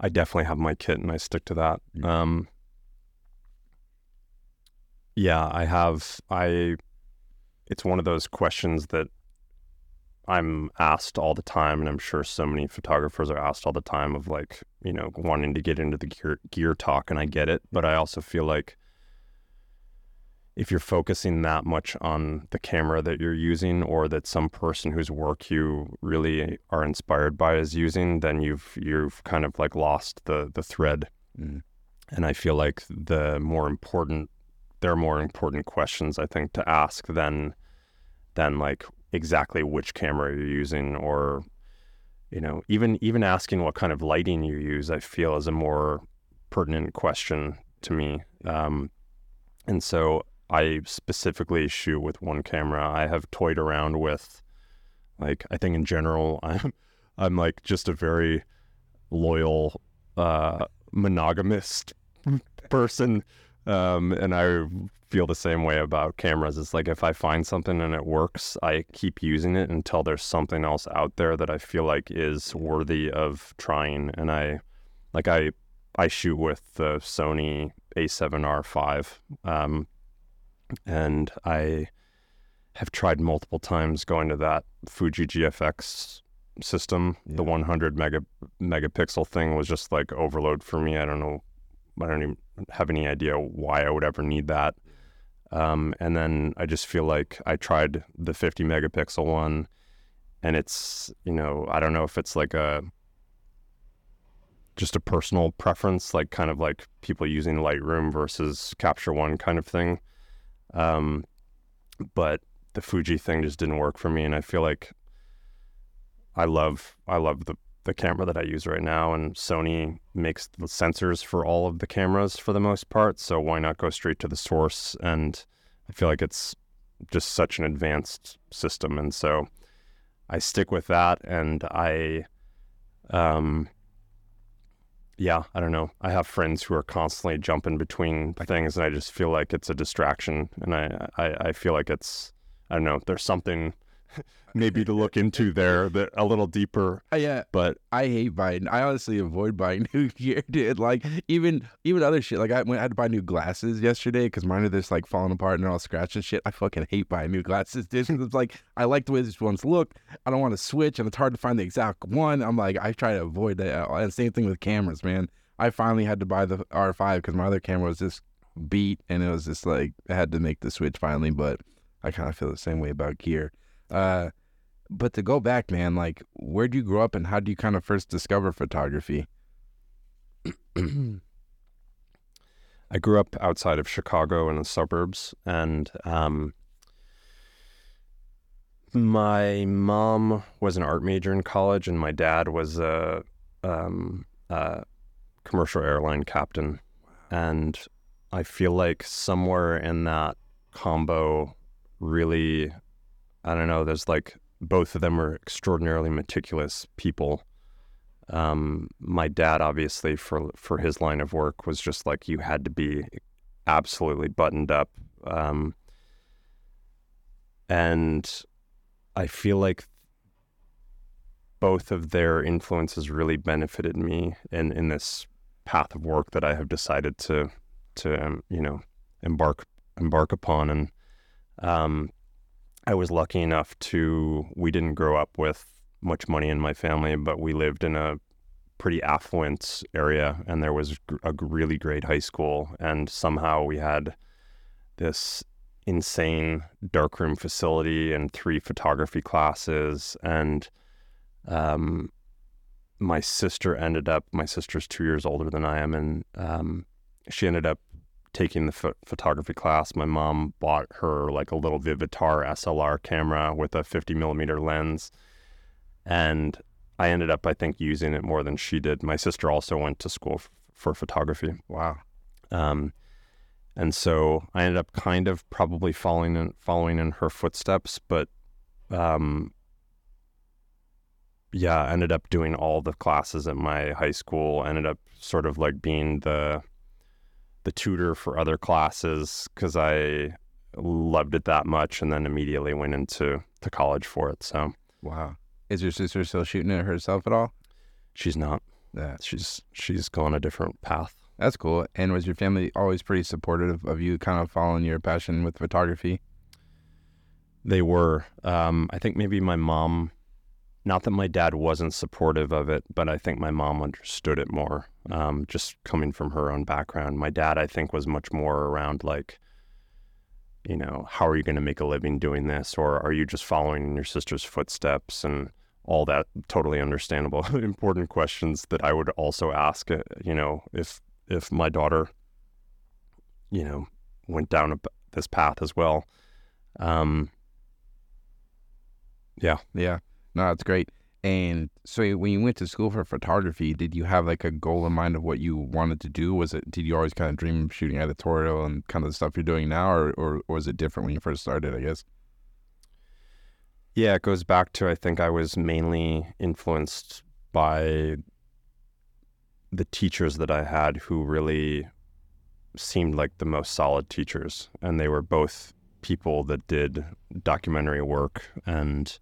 I definitely have my kit and I stick to that. Mm. Um, yeah, I have. I. It's one of those questions that I'm asked all the time, and I'm sure so many photographers are asked all the time of like, you know, wanting to get into the gear gear talk, and I get it, but I also feel like if you're focusing that much on the camera that you're using or that some person whose work you really are inspired by is using then you've you've kind of like lost the the thread Mm. and i feel like the more important there are more important questions i think to ask than than like exactly which camera you're using or you know even even asking what kind of lighting you use i feel is a more pertinent question to me um and so I specifically shoot with one camera. I have toyed around with, like, I think in general, I'm, I'm like just a very loyal, uh, monogamist person, um, and I feel the same way about cameras. It's like if I find something and it works, I keep using it until there's something else out there that I feel like is worthy of trying. And I, like, I, I shoot with the Sony A7R5. Um, and I have tried multiple times going to that Fuji GFX system. The 100 mega megapixel thing was just like overload for me. I don't know. I don't even have any idea why I would ever need that. Um, and then I just feel like I tried the 50 megapixel one, and it's you know I don't know if it's like a just a personal preference, like kind of like people using Lightroom versus Capture One kind of thing. Um, but the Fuji thing just didn't work for me, and I feel like I love I love the the camera that I use right now, and Sony makes the sensors for all of the cameras for the most part. So why not go straight to the source? And I feel like it's just such an advanced system, and so I stick with that, and I, um, yeah, I don't know. I have friends who are constantly jumping between things, and I just feel like it's a distraction, and I, I, I feel like it's, I don't know. There's something, maybe to look into there that a little deeper. Uh, yeah, But I hate buying. I honestly avoid buying new gear, dude. Like even even other shit. Like I went I had to buy new glasses yesterday because mine are just like falling apart and they're all scratched and shit. I fucking hate buying new glasses, dude. It's like I like the way these ones look. I don't want to switch, and it's hard to find the exact one. I'm like I try to avoid that. And same thing with cameras, man. I finally had to buy the R5 because my other camera was just beat, and it was just like I had to make the switch finally. But I kind of feel the same way about gear. Uh, but to go back, man, like where'd you grow up and how did you kind of first discover photography? I grew up outside of Chicago in the suburbs, and um, my mom was an art major in college, and my dad was a, um, a commercial airline captain. And I feel like somewhere in that combo, really, I don't know, there's like both of them are extraordinarily meticulous people. Um, my dad obviously for for his line of work was just like you had to be absolutely buttoned up. Um, and i feel like both of their influences really benefited me in in this path of work that i have decided to to um, you know embark embark upon. And um, i was lucky enough to we didn't grow up with much money in my family, but we lived in a pretty affluent area, and there was a really great high school, and somehow we had this insane darkroom facility and three photography classes, and um, my sister ended up. My sister's two years older than I am, and um, she ended up taking the pho- photography class. My mom bought her like a little Vivitar SLR camera with a 50 millimeter lens and I ended up, I think, using it more than she did. My sister also went to school f- for photography, Wow. um, and so I ended up kind of probably following in, following in her footsteps. But um, yeah, I ended up doing all the classes at my high school. Ended up sort of like being the the tutor for other classes because I loved it that much, and then immediately went into to college for it. So Wow. Is your sister still shooting it herself at all? she's not. Yeah. she's she's gone a different path. That's cool. And was your family always pretty supportive of you kind of following your passion with photography? They were. Um, I think maybe my mom, not that my dad wasn't supportive of it, but I think my mom understood it more. Um, just coming from her own background, my dad I think was much more around like, you know, how are you going to make a living doing this, or are you just following in your sister's footsteps and all that totally understandable important questions that I would also ask uh, you know if if my daughter you know went down this path as well um yeah Yeah. No, that's great. And so when you went to school for photography, did you have like a goal in mind of what you wanted to do? Was it did you always kind of dream of shooting editorial and kind of the stuff you're doing now or, or, or was it different when you first started, I guess? yeah it goes back to I think I was mainly influenced by the teachers that I had who really seemed like the most solid teachers and they were both people that did documentary work and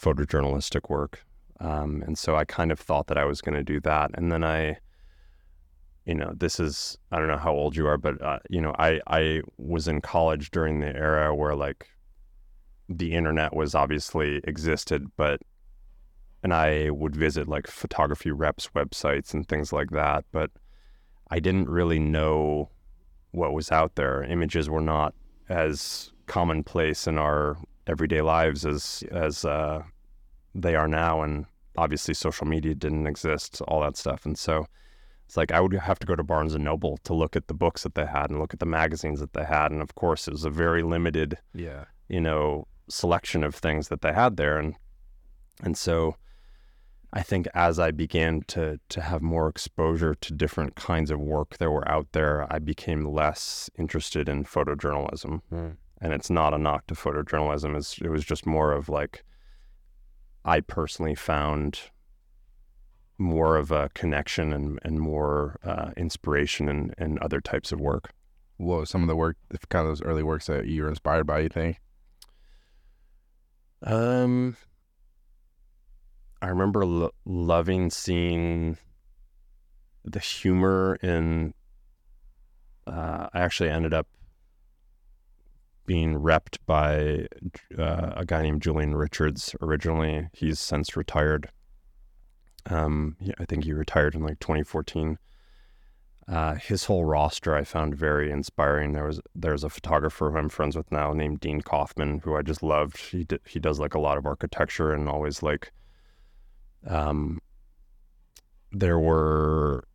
photojournalistic work. Um, and so I kind of thought that I was going to do that. And then I, you know, this is, I don't know how old you are, but, uh, you know, I, I was in college during the era where like the internet was obviously existed, but, and I would visit like photography reps websites and things like that. But I didn't really know what was out there. Images were not as commonplace in our everyday lives as as uh, they are now, and obviously social media didn't exist, all that stuff, and so it's like I would have to go to Barnes and Noble to look at the books that they had and look at the magazines that they had, and of course it was a very limited, Yeah. you know, selection of things that they had there, and and so I think as I began to to have more exposure to different kinds of work that were out there, I became less interested in photojournalism and it's not a knock to photojournalism. It's, it was just more of like, I personally found more of a connection and, and more uh, inspiration in, in other types of work. What was some of the work, kind of those early works that you were inspired by, you think? Um, I remember lo- loving seeing the humor in. Uh, I actually ended up being repped by uh, a guy named Julian Richards originally. He's since retired. Um, yeah, I think he retired in like 2014. Uh, his whole roster I found very inspiring. There was there's a photographer who I'm friends with now named Dean Kaufman who I just loved. He d- he does like a lot of architecture and always like. Um, there were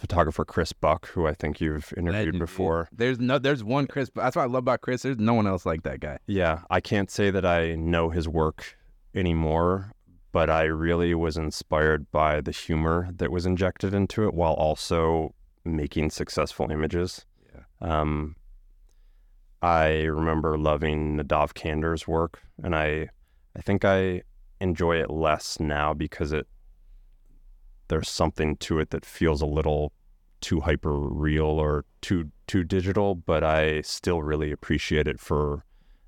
photographer Chris Buck who I think you've interviewed Legend, before. There's no, there's one Chris. That's what I love about Chris. There's no one else like that guy. Yeah, I can't say that I know his work anymore, but I really was inspired by the humor that was injected into it while also making successful images. Yeah. Um, I remember loving Nadav Kander's work, and I, I think I enjoy it less now because it there's something to it that feels a little too hyper real or too too digital, but I still really appreciate it for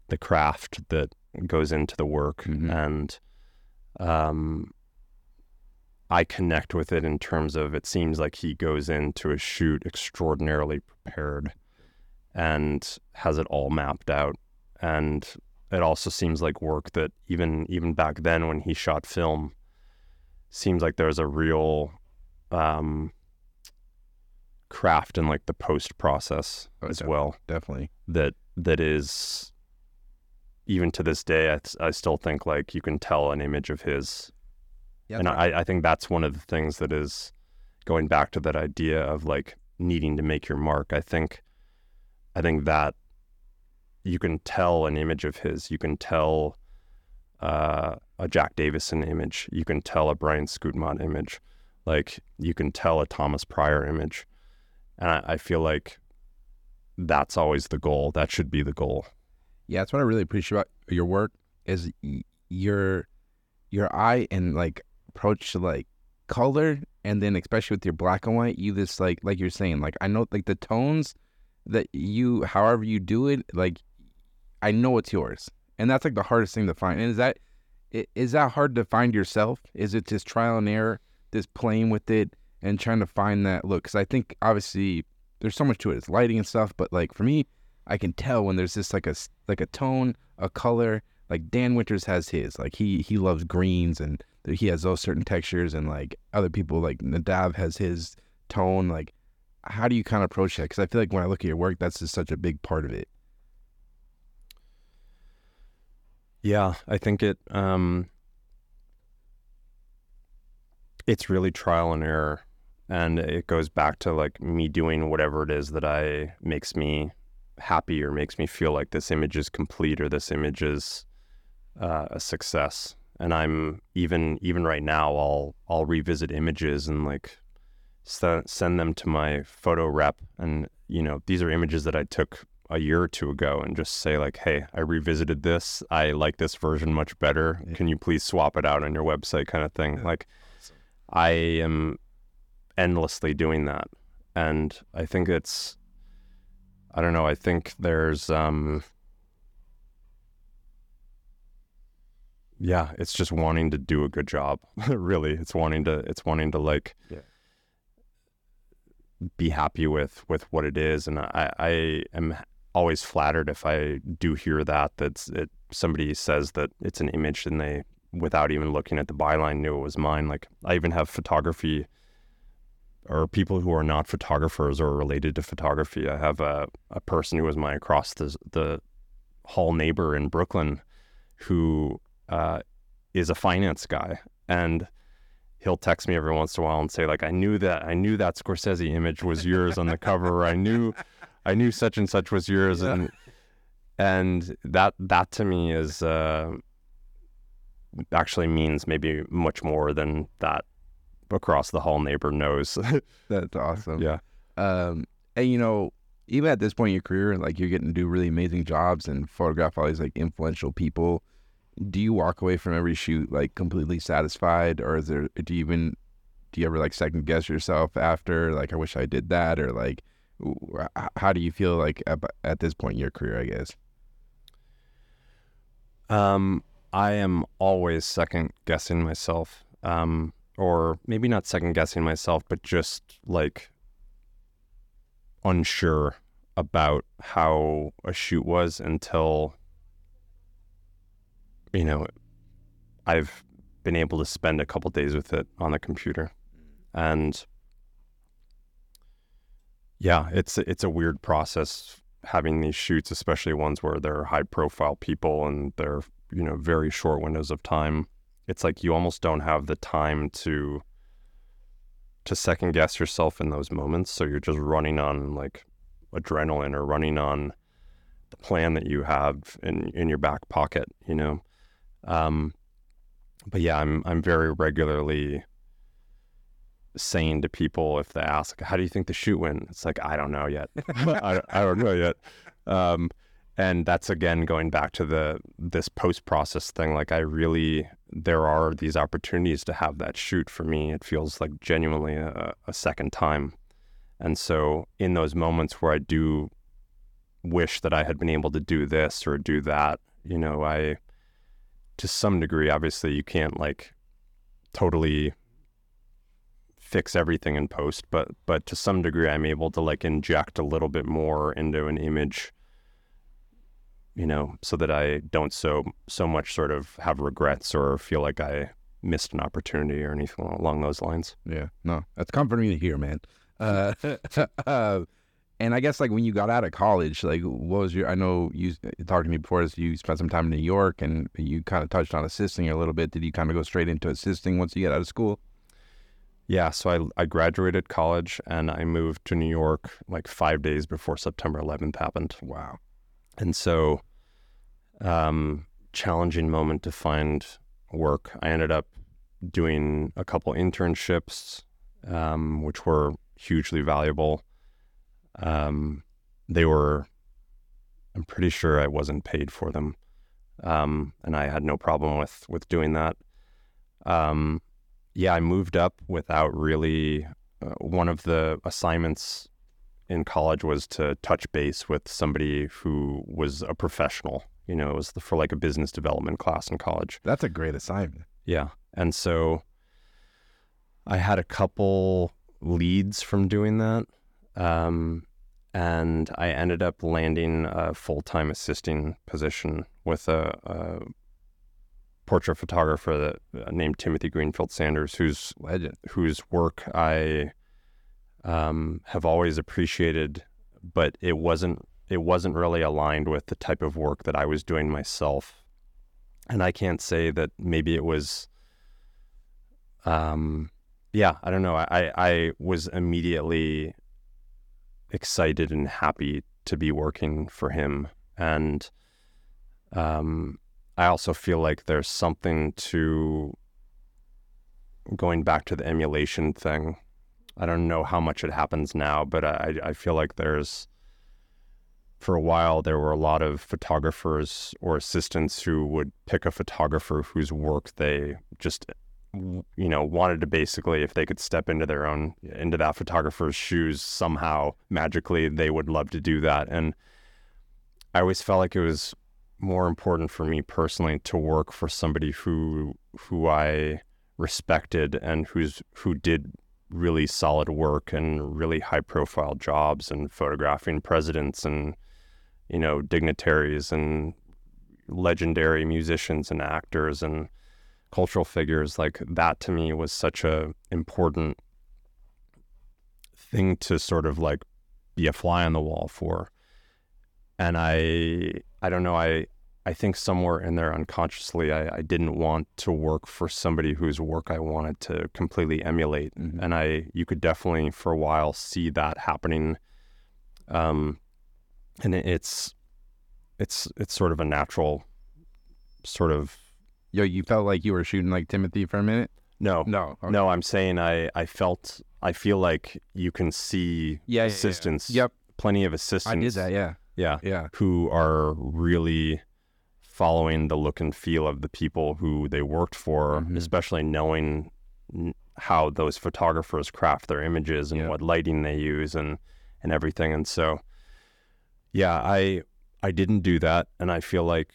the craft that goes into the work Mhm. and um I connect with it in terms of it seems like he goes into a shoot extraordinarily prepared and has it all mapped out and it also seems like work that even even back then when he shot film seems like there's a real um craft in like the post process Oh, as definitely. well Definitely. that that is even to this day I, I still think like you can tell an image of his Yeah. and I, I think that's one of the things that is going back to that idea of like needing to make your mark. I think I think that you can tell an image of his. You can tell uh, a Jack Davison image. You can tell a Brian Schutmaat image. Like you can tell a Thomas Prior image. And I, I feel like that's always the goal. That should be the goal. Yeah, that's what I really appreciate about your work is your your eye and like approach to like color and then especially with your black and white, you just like like you're saying, like I know like the tones that you however you do it, like I know it's yours. And that's like the hardest thing to find. And is that is that hard to find yourself? Is it just trial and error, just playing with it and trying to find that look? Because I think obviously there's so much to it. It's lighting and stuff, but like for me, I can tell when there's just like a like a tone, a color. Like Dan Winters has his. Like he he loves greens and he has those certain textures, and like other people like Nadav has his tone. Like how do you kind of approach that? Because I feel like when I look at your work, that's just such a big part of it. Yeah, I think it um it's really trial and error and it goes back to like me doing whatever it is that I makes me happy or makes me feel like this image is complete or this image is uh, a success. And I'm even even right now I'll I'll revisit images and like send send them to my photo rep and you know these are images that I took a year or two ago and just say like hey I revisited this. I like this version much better. Yeah. can you please swap it out on your website kind of thing. Yeah. like I am endlessly doing that. And I think it's I don't know I think there's um yeah it's just wanting to do a good job really. It's wanting to it's wanting to like Yeah. be happy with with what it is. And i i am always flattered if i do hear that that it somebody says that it's an image and they without even looking at the byline knew it was mine. Like i even have photography or people who are not photographers or related to photography. I have a, a person who was my across the the hall neighbor in brooklyn who uh, is a finance guy, and he'll text me every once in a while and say like, "I knew that I knew that Scorsese image was yours on the cover. I knew, I knew such and such was yours." Yeah. And and that that to me is uh, actually means maybe much more than that across the hall neighbor knows. That's awesome. yeah. Um, and you know, even at this point in your career, like you're getting to do really amazing jobs and photograph all these like influential people. Do you walk away from every shoot like completely satisfied, or is there? Do you even do you ever like second guess yourself after? Like, I wish I did that, or like, how do you feel like at, at this point in your career? I guess. Um, I am always second guessing myself, um, or maybe not second guessing myself, but just like unsure about how a shoot was until you know I've been able to spend a couple days with it on the computer, and yeah, it's it's a weird process having these shoots, especially ones where they're high profile people and they're you know very short windows of time. It's like you almost don't have the time to to second guess yourself in those moments. So you're just running on like adrenaline or running on the plan that you have in in your back pocket you know? Um but yeah i'm i'm very regularly saying to people if they ask how do you think the shoot went? It's like i don't know yet. I, I don't know yet. Um and that's again going back to the this post process thing like i really there are these opportunities to have that shoot for me. It feels like genuinely a, a second time. And so in those moments where i do wish that i had been able to do this or do that you know i to some degree obviously you can't like totally fix everything in post but but to some degree i'm able to like inject a little bit more into an image you know, so that I don't so so much sort of have regrets or feel like I missed an opportunity or anything along those lines. Yeah, no, that's comforting to hear, man. Uh, uh, and I guess like when you got out of college, like what was your? I know you talked to me before. You spent some time in New York, and you kind of touched on assisting a little bit. Did you kind of go straight into assisting once you get out of school? Yeah, so I I graduated college and I moved to New York like five days before September 11th happened. Wow. And so, um, challenging moment to find work. I ended up doing a couple internships, um, which were hugely valuable. Um, they were, I'm pretty sure I wasn't paid for them, um, and I had no problem with with doing that. Um, yeah, I moved up without really. Uh, one of the assignments in college was to touch base with somebody who was a professional. You know, it was for like a business development class in college. That's a great assignment. Yeah. And so I had a couple leads from doing that. Um, and I ended up landing a full time assisting position with a, a portrait photographer uh, named Timothy Greenfield Sanders, whose whose work I um, have always appreciated, but it wasn't it wasn't really aligned with the type of work that I was doing myself. And I can't say that maybe it was um yeah, I don't know. I, I was immediately excited and happy to be working for him. And um I also feel like there's something to going back to the emulation thing I don't know how much it happens now, but I, I feel like there's, for a while, there were a lot of photographers or assistants who would pick a photographer whose work they just, you know, wanted to basically, if they could step into their own, into that photographer's shoes somehow, magically, they would love to do that. And I always felt like it was more important for me personally to work for somebody who, who I respected and who's, who did really solid work and really high profile jobs and photographing presidents and you know dignitaries and legendary musicians and actors and cultural figures. Like that to me was such a important thing to sort of like be a fly on the wall for. And i i don't know i I think somewhere in there unconsciously, I, I, didn't want to work for somebody whose work I wanted to completely emulate, mm-hmm. and I you could definitely for a while see that happening. Um, and it's it's it's sort of a natural sort of. Yo, you felt like you were shooting like Timothy for a minute. No, no, okay. no. I'm saying I I felt I feel like you can see yeah, assistants. Yeah, yeah. Yep, plenty of assistants. I did that. Yeah, yeah, yeah. Who are really following the look and feel of the people who they worked for, mm-hmm. especially knowing how those photographers craft their images and yeah. what lighting they use and and everything. And so, yeah, I I didn't do that, and I feel like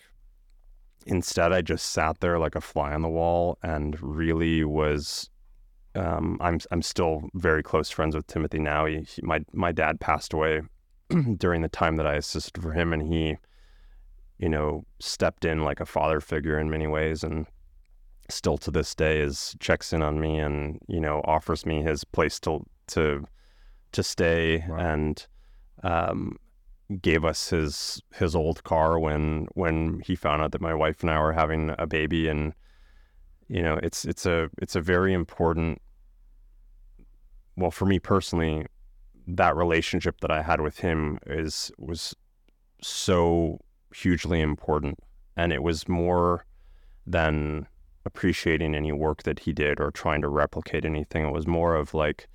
instead I just sat there like a fly on the wall and really was um, I'm I'm still very close friends with Timothy now. He, he, my my dad passed away during the time that I assisted for him, and he, you know, stepped in like a father figure in many ways, and still to this day is checks in on me and you know offers me his place to to to stay wow. and um, gave us his his old car when when he found out that my wife and I were having a baby and you know it's it's a it's a very important well for me personally that relationship that I had with him is was so hugely important and it was more than appreciating any work that he did or trying to replicate anything it was more of like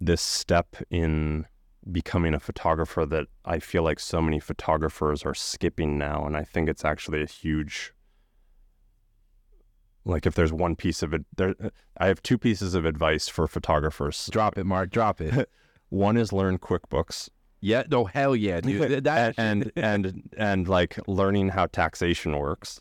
this step in becoming a photographer that I feel like so many photographers are skipping now. And I think it's actually a huge, like, if there's one piece of it, there, I have two pieces of advice for photographers. Drop it, Mark, drop it. one is learn QuickBooks. Yeah, no, hell yeah, dude. That... and, and, and, and like learning how taxation works.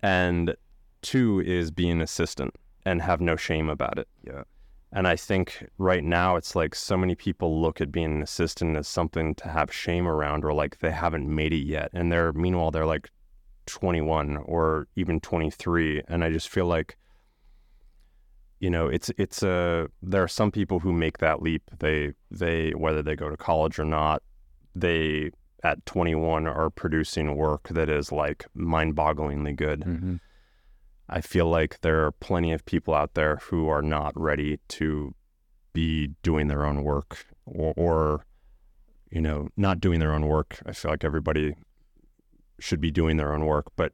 And two is be an assistant and have no shame about it. Yeah. And I think right now it's like so many people look at being an assistant as something to have shame around or like they haven't made it yet. And they're meanwhile they're like 21 or even 23 and I just feel like you know it's it's a there are some people who make that leap they they whether they go to college or not they at 21 are producing work that is like mind-bogglingly good. Mm-hmm. I feel like there are plenty of people out there who are not ready to be doing their own work or, or, you know, not doing their own work. I feel like everybody should be doing their own work, but,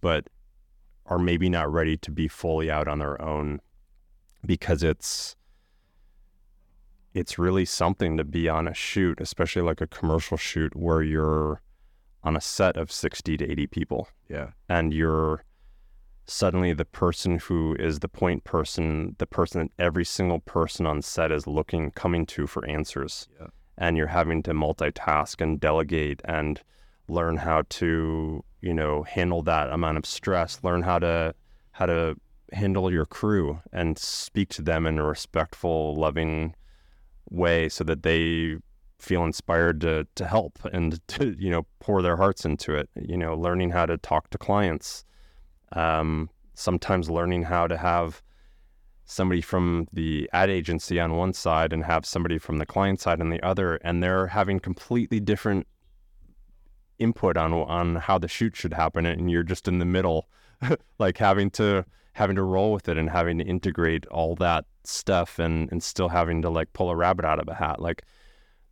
but are maybe not ready to be fully out on their own because it's, it's really something to be on a shoot, especially like a commercial shoot where you're on a set of 60 to 80 people. Yeah. And you're, suddenly the person who is the point person, the person that every single person on set is looking, coming to for answers. Yeah. And you're having to multitask and delegate and learn how to, you know, handle that amount of stress, learn how to, how to handle your crew and speak to them in a respectful, loving way so that they feel inspired to, to help and to, you know, pour their hearts into it, you know, learning how to talk to clients um, sometimes learning how to have somebody from the ad agency on one side and have somebody from the client side on the other, and they're having completely different input on on how the shoot should happen, and you're just in the middle, like having to having to roll with it and having to integrate all that stuff and and still having to like pull a rabbit out of a hat. Like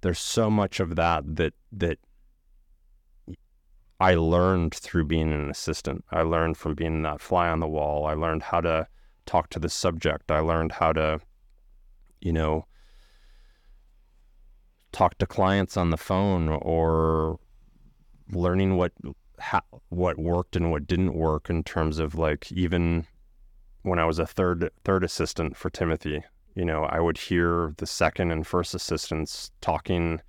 there's so much of that that that I learned through being an assistant. I learned from being that fly on the wall. I learned how to talk to the subject. I learned how to, you know, talk to clients on the phone or learning what what worked and what didn't work in terms of like even when I was a third third assistant for Timothy, you know, I would hear the second and first assistants talking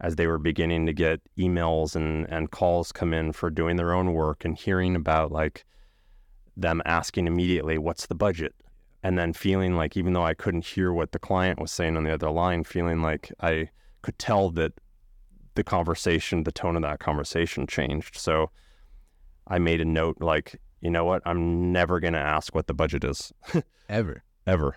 as they were beginning to get emails and, and calls come in for doing their own work and hearing about like them asking immediately, what's the budget? And then feeling like, even though I couldn't hear what the client was saying on the other line, feeling like I could tell that the conversation, the tone of that conversation changed. So I made a note like, you know what? I'm never going to ask what the budget is. Ever. Ever.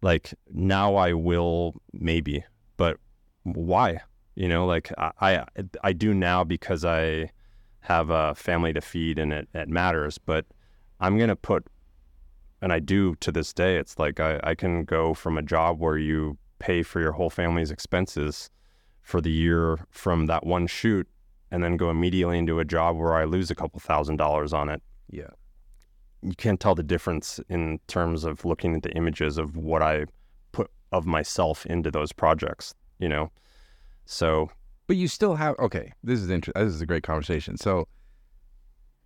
Like now I will maybe, but why? You know, like I, I, I do now because I have a family to feed and it, it matters. But I'm gonna put, and I do to this day. It's like I, I can go from a job where you pay for your whole family's expenses for the year from that one shoot, and then go immediately into a job where I lose a couple thousand dollars on it. Yeah, you can't tell the difference in terms of looking at the images of what I put of myself into those projects. You know so, but you still have okay. This is interesting. This is a great conversation. So,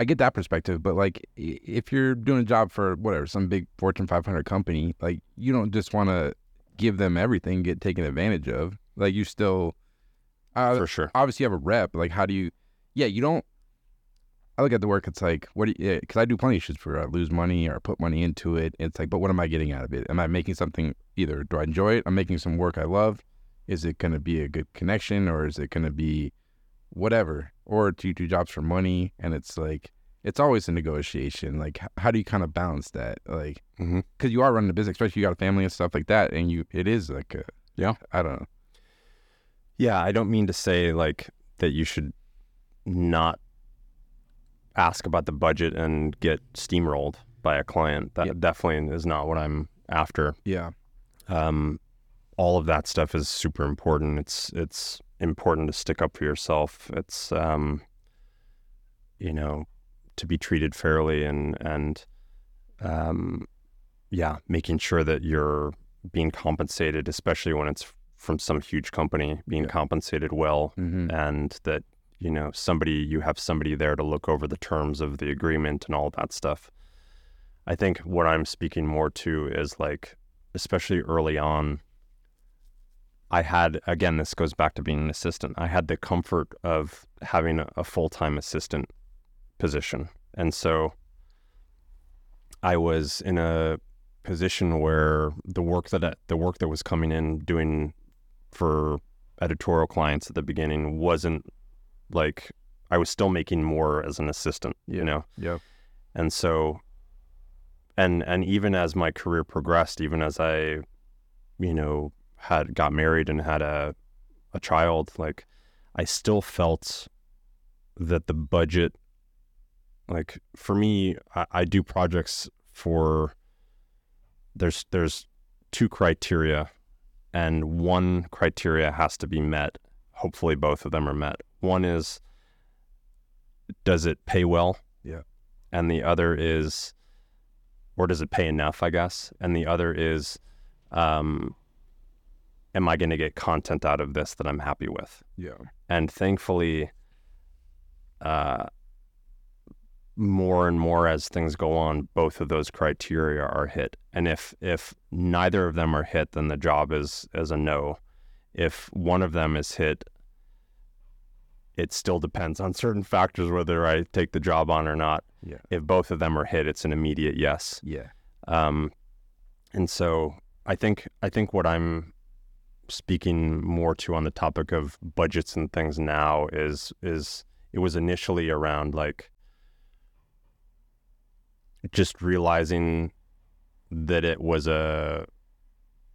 I get that perspective, but like if you're doing a job for whatever some big Fortune 500 company, like you don't just want to give them everything, get taken advantage of. Like you still, uh, for sure. Obviously, you have a rep. Like, how do you? Yeah, you don't. I look at the work. It's like, what? do you Because I do plenty of shit where uh, I lose money or put money into it. It's like, but what am I getting out of it? Am I making something? Either do I enjoy it? I'm making some work I love. Is it going to be a good connection, or is it going to be whatever? Or do you do jobs for money? And it's like, it's always a negotiation. Like, how do you kind of balance that? Like, mm-hmm. because you are running a business, especially you got a family and stuff like that, and you, it is like, a, Yeah. I don't know. Yeah, I don't mean to say like that you should not ask about the budget and get steamrolled by a client. That definitely is not what I'm after. Yeah. Um, all of that stuff is super important. It's it's important to stick up for yourself. It's um, you know, to be treated fairly and and um, yeah, making sure that you're being compensated, especially when it's from some huge company, being Yeah. compensated well, Mm-hmm. and that you know somebody you have somebody there to look over the terms of the agreement and all that stuff. I think what I'm speaking more to is like, especially early on, I had again this goes back to being an assistant. I had the comfort of having a, a full time assistant position, and so I was in a position where the work that the work that was coming in doing for editorial clients at the beginning wasn't like I was still making more as an assistant, you know. Yeah. And so and and even as my career progressed, even as I you know had got married and had a a child, like I still felt that the budget like for me I, I do projects for there's there's two criteria and one criteria has to be met hopefully both of them are met. One is does it pay well? Yeah. and the other is or does it pay enough i guess? And the other is um am i going to get content out of this that i'm happy with? Yeah. and thankfully uh more and more as things go on both of those criteria are hit. And if if neither of them are hit then the job is is a no if one of them is hit it still depends on certain factors whether i take the job on or not Yeah. if both of them are hit it's an immediate yes Yeah. um, and so I think I think what I'm speaking more to on the topic of budgets and things now is is it was initially around like just realizing that it was a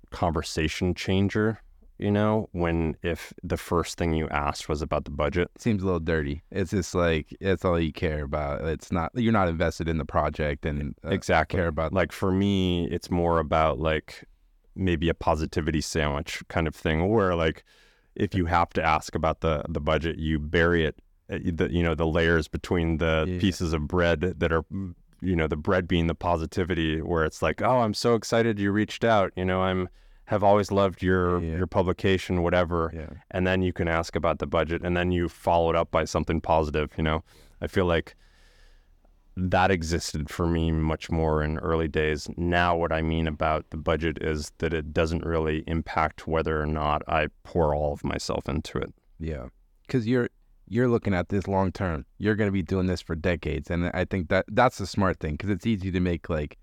conversation changer, you know, when if the first thing you asked was about the budget. seems a little dirty. It's just like it's all you care about. It's not you're not invested in the project and uh, exactly. care about like for me it's more about like maybe a positivity sandwich kind of thing where like if you have to ask about the the budget you bury it uh, the you know the layers between the Yeah. pieces of bread that are you know the bread being the positivity where it's like oh i'm so excited you reached out you know i'm have always loved your Yeah. your publication whatever yeah. and then you can ask about the budget and then you follow it up by something positive you know i feel like that existed for me much more in early days now what i mean about the budget is that it doesn't really impact whether or not i pour all of myself into it Yeah, because you're you're looking at this long term. You're going to be doing this for decades, and I think that that's the smart thing because it's easy to make like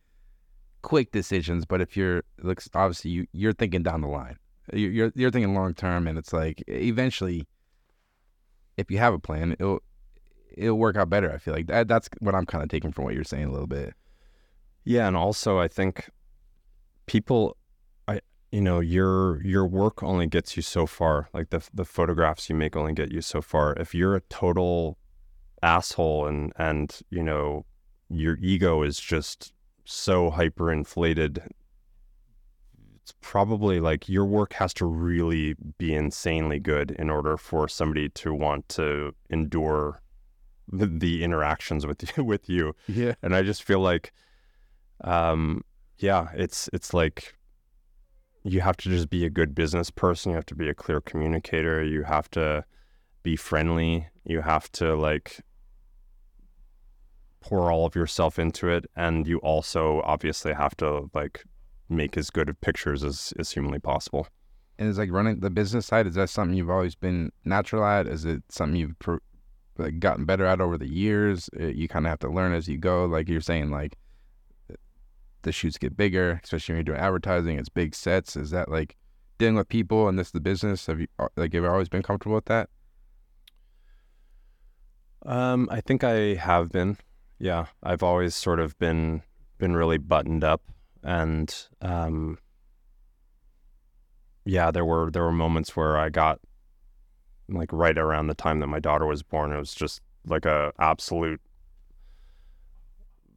quick decisions. But if you're looks obviously you you're thinking down the line. You- You're you're thinking long term, and it's like eventually, if you have a plan, it'll it'll work out better. I feel like that that's what I'm kind of taking from what you're saying a little bit. yeah and also i think people i you know your your work only gets you so far like the the photographs you make only get you so far if you're a total asshole and and you know your ego is just so hyperinflated it's probably like your work has to really be insanely good in order for somebody to want to endure the, the interactions with you with you Yeah, and I just feel like, um, yeah, it's it's like you have to just be a good business person. You have to be a clear communicator. You have to be friendly. You have to like pour all of yourself into it, and you also obviously have to like make as good of pictures as as humanly possible. and it's like running the business side. Is that something you've always been natural at? Is it something you've like gotten better at over the years? Uh, You kind of have to learn as you go. Like you're saying, like the shoots get bigger, especially when you're doing advertising. It's big sets. Is that like dealing with people and this is the business? Have you uh, like have you always been comfortable with that? Um, I think I have been. Yeah, I've always sort of been been really buttoned up, and um, yeah, there were there were moments where I got like right around the time that my daughter was born. It was just like a absolute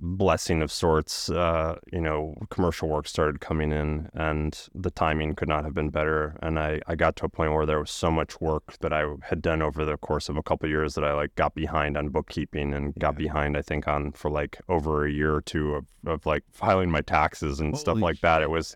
blessing of sorts. Uh, you know, commercial work started coming in, and the timing could not have been better. And I, I got to a point where there was so much work that I had done over the course of a couple of years that I like got behind on bookkeeping and got behind, I think, on for like over a year or two of, of like filing my taxes and stuff Holy like that. It was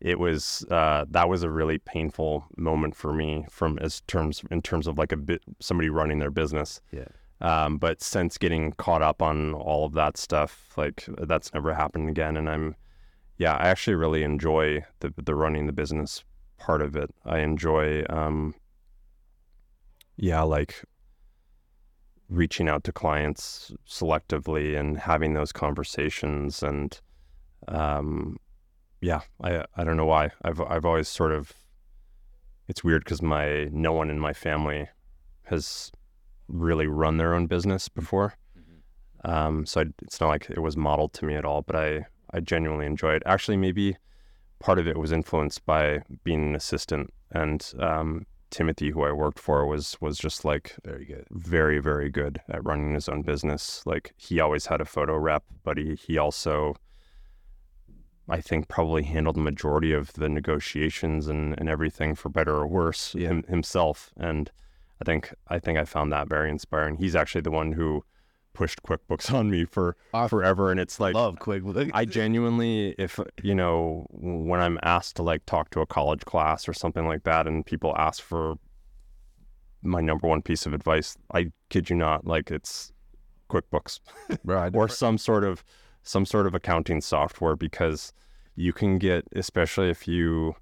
it was uh, that was a really painful moment for me from as terms in terms of like a bit somebody running their business. Yeah. Um, but since getting caught up on all of that stuff, like that's never happened again. And I'm, yeah, I actually really enjoy the the running the business part of it. I enjoy, um, yeah, like reaching out to clients selectively and having those conversations and, um, yeah, I I don't know why I've I've always sort of, it's weird because my no one in my family has really run their own business before. Um, so I, it's not like it was modeled to me at all, but I, I genuinely enjoy it. Actually, maybe part of it was influenced by being an assistant and um, Timothy, who I worked for, was was just like Very good. very very good at running his own business. Like he always had a photo rep, but he he also I think probably handled the majority of the negotiations and, and everything for better or worse Yeah. him, himself. And I think I think I found that very inspiring. He's actually the one who pushed QuickBooks on me for Off- forever, and it's like Love quick. I genuinely, if you know, when I'm asked to like talk to a college class or something like that, and people ask for my number one piece of advice, I kid you not, like it's QuickBooks. I, or some sort of some sort of accounting software because you can get, especially if you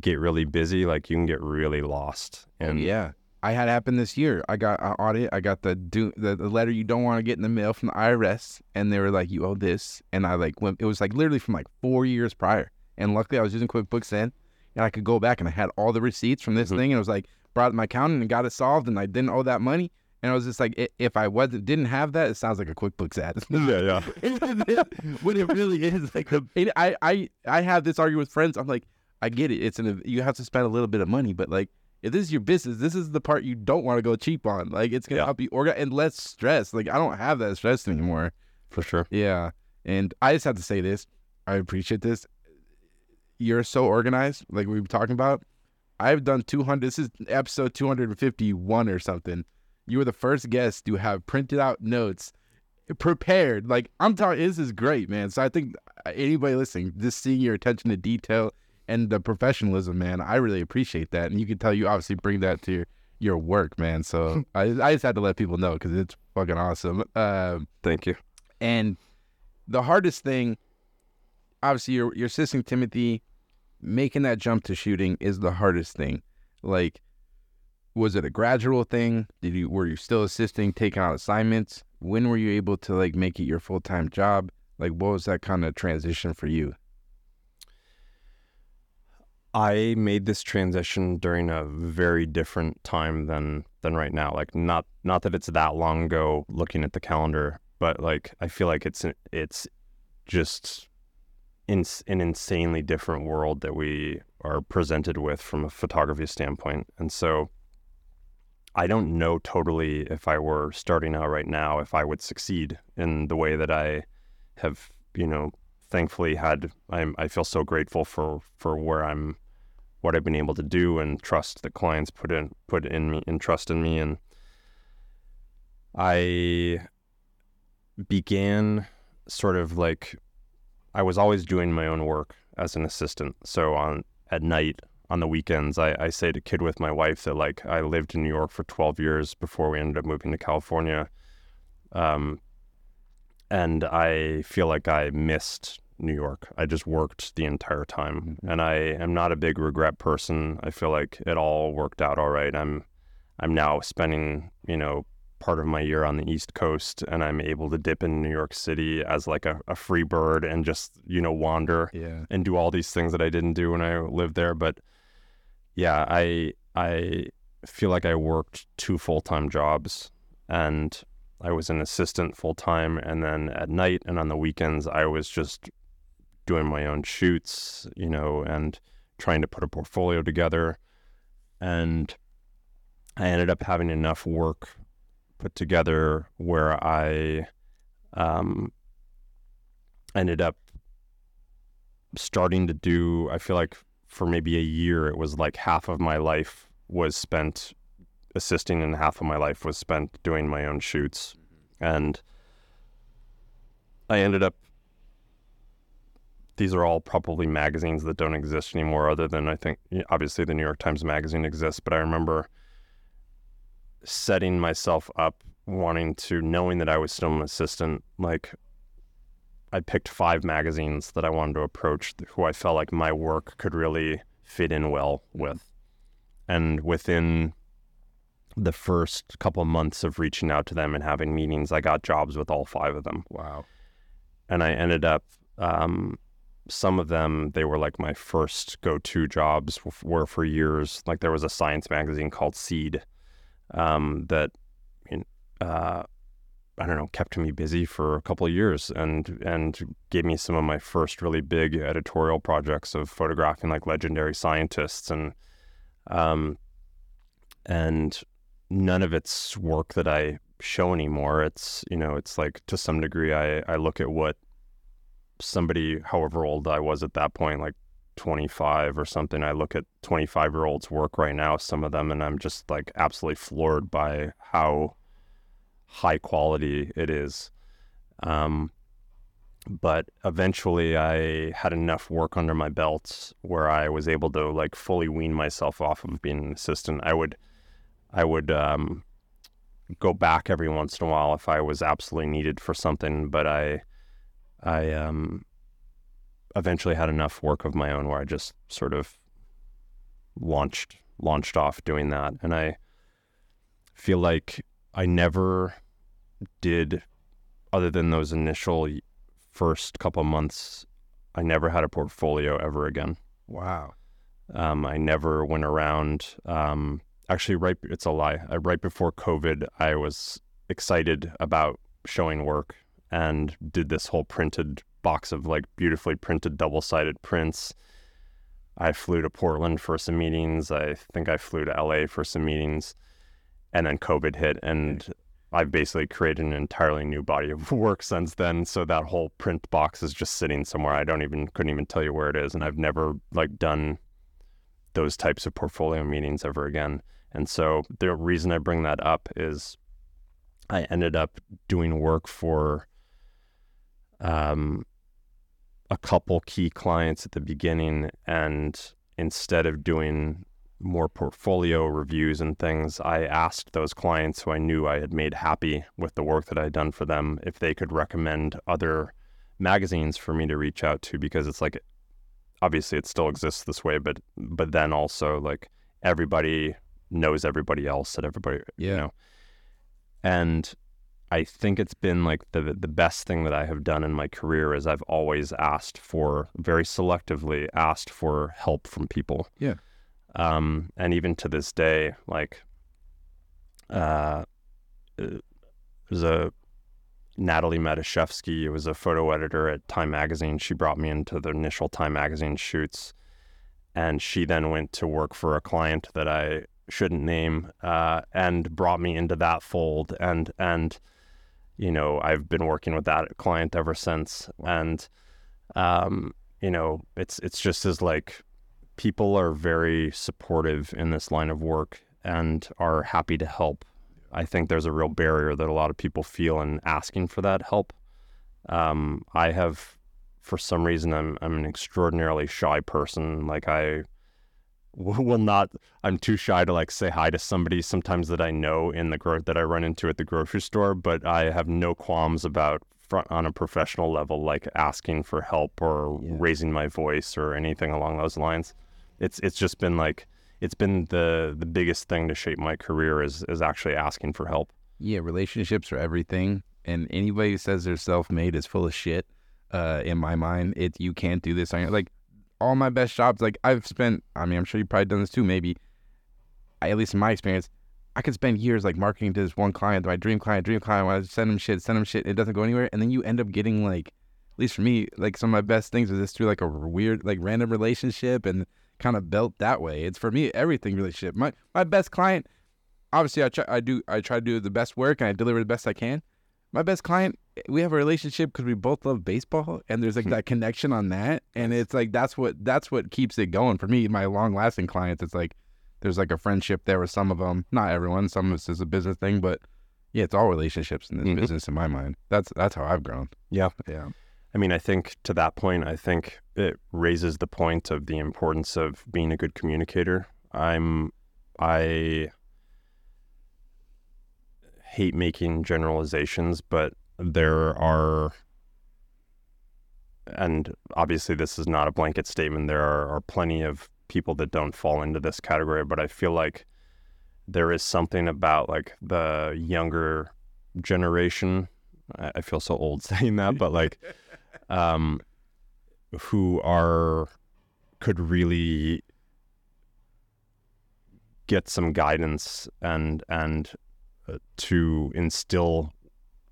get really busy, like you can get really lost. And yeah, I had happen this year. I got an audit. I got the do the, the letter you don't want to get in the mail from the IRS, and they were like, "You owe this," and I like went. It was like literally from like four years prior, and luckily I was using QuickBooks then, and I could go back and I had all the receipts from this Mhm. thing, and it was like brought my accountant and got it solved, and I didn't owe that money. And I was just like, if I wasn't didn't have that, it sounds like a QuickBooks ad. yeah, yeah. when it really is like the I I I have this argument with friends. I'm like, I get it. It's an you have to spend a little bit of money, but like if this is your business, this is the part you don't want to go cheap on. Like it's gonna Yeah. help you organize and less stress. Like I don't have that stress anymore. for sure. Yeah, and I just have to say this. I appreciate this. You're so organized, like we were talking about. I've done 200. This is episode 251 or something. You were the first guest to have printed out notes, prepared. Like I'm talking, this is great, man. So I think uh, anybody listening, just seeing your attention to detail and the professionalism, man, I really appreciate that. And you can tell you obviously bring that to your your work, man. So I I just had to let people know because it's fucking awesome. Um, Thank you. and the hardest thing, obviously, you're, you're assisting Timothy. Making that jump to shooting is the hardest thing. Like, was it a gradual thing? Did you were you still assisting, taking out assignments? When were you able to like make it your full time job? Like, what was that kind of transition for you? I made this transition during a very different time than than right now. Like not not that it's that long ago looking at the calendar, but like I feel like it's it's just in, an insanely different world that we are presented with from a photography standpoint. And so I don't know totally if I were starting out right now if I would succeed in the way that I have, you know, thankfully had I'm I feel so grateful for for where I'm what I've been able to do and trust that clients put in put in me and trust in me and I began sort of like I was always doing my own work as an assistant. So on at night on the weekends I, I say to kid with my wife that like I lived in New York for twelve years before we ended up moving to California. Um and I feel like I missed New York. I just worked the entire time, Mhm. and I am not a big regret person. I feel like it all worked out all right. I'm, I'm now spending, you know, part of my year on the East Coast and I'm able to dip in New York City as like a, a free bird and just, you know, wander Yeah. and do all these things that I didn't do when I lived there. But yeah, I I feel like I worked two full time jobs and I was an assistant full time and then at night and on the weekends I was just doing my own shoots, you know, and trying to put a portfolio together. And I ended up having enough work put together where I um, ended up starting to do, I feel like for maybe a year, it was like half of my life was spent assisting and half of my life was spent doing my own shoots. And I ended up these are all probably magazines that don't exist anymore other than I think obviously the New York Times magazine exists, but I remember setting myself up wanting to knowing that I was still an assistant like I picked five magazines that I wanted to approach who I felt like my work could really fit in well with. And within the first couple of months of reaching out to them and having meetings, I got jobs with all five of them. Wow. And I ended up, um, some of them, they were like my first go to jobs, were for years. Like there was a science magazine called Seed um, that, uh, I don't know, kept me busy for a couple of years and and gave me some of my first really big editorial projects of photographing like legendary scientists and um and none of it's work that I show anymore. It's you know, it's like to some degree I I look at what somebody however old I was at that point, like 25 or something, I look at 25 year olds work right now, some of them, and I'm just like absolutely floored by how high quality it is. Um, but eventually I had enough work under my belt where I was able to like fully wean myself off of being an assistant. I would, I would, um, go back every once in a while if I was absolutely needed for something, but I, I, um, eventually had enough work of my own where I just sort of launched, launched off doing that. And I feel like I never did, other than those initial first couple months, I never had a portfolio ever again. Wow. Um, I never went around. Um, actually, right, it's a lie. I, right before COVID, I was excited about showing work and did this whole printed box of like beautifully printed double sided prints. I flew to Portland for some meetings. I think I flew to LA for some meetings. And then COVID hit, and I've basically created an entirely new body of work since then. So that whole print box is just sitting somewhere. I don't even couldn't even tell you where it is, and I've never like done those types of portfolio meetings ever again. And so the reason I bring that up is I ended up doing work for um, a couple key clients at the beginning, and instead of doing more portfolio reviews and things, I asked those clients who I knew I had made happy with the work that I had done for them if they could recommend other magazines for me to reach out to because it's like obviously it still exists this way, but but then also like everybody knows everybody else that everybody Yeah. you know. And I think it's been like the the best thing that I have done in my career is I've always asked for very selectively asked for help from people. Yeah. Um, and even to this day, like, uh, there's a Natalie Matutschovsky, who was a photo editor at Time Magazine. She brought me into the initial Time Magazine shoots, and she then went to work for a client that I shouldn't name, uh, and brought me into that fold. And and you know, I've been working with that client ever since. And um, you know, it's it's just as like people are very supportive in this line of work and are happy to help. I think there's a real barrier that a lot of people feel in asking for that help. Um, I have, for some reason, I'm I'm an extraordinarily shy person. Like I will not. I'm too shy to like say hi to somebody sometimes that I know in the gro- that I run into at the grocery store. But I have no qualms about front on a professional level, like asking for help or Yeah. raising my voice or anything along those lines. It's it's just been like it's been the the biggest thing to shape my career is is actually asking for help. Yeah, relationships are everything, and anybody who says they're self-made is full of shit. Uh, in my mind, it you can't do this. on your- Like all my best jobs, like I've spent. I mean, I'm sure you've probably done this too. Maybe, I, at least in my experience, I could spend years like marketing to this one client, my dream client, dream client. I send them shit, send them shit, it doesn't go anywhere, and then you end up getting like, at least for me, like some of my best things is just through like a weird, like random relationship and kind of built that way. It's for me everything relationship. My my best client obviously I try I do I try to do the best work and I deliver the best I can. My best client, we have a relationship because we both love baseball and there's like that connection on that, and it's like that's what that's what keeps it going for me. My long lasting clients, it's like there's like a friendship there with some of them, not everyone. Some of this is a business thing, but yeah, it's all relationships in this Mhm. business in my mind. That's that's how I've grown. Yeah. Yeah, I mean, I think to that point, I think it raises the point of the importance of being a good communicator. I'm, I hate making generalizations, but there are, and obviously this is not a blanket statement, there are, are plenty of people that don't fall into this category, but I feel like there is something about like the younger generation. I, I feel so old saying that, but like, um, who are could really get some guidance and and uh, to instill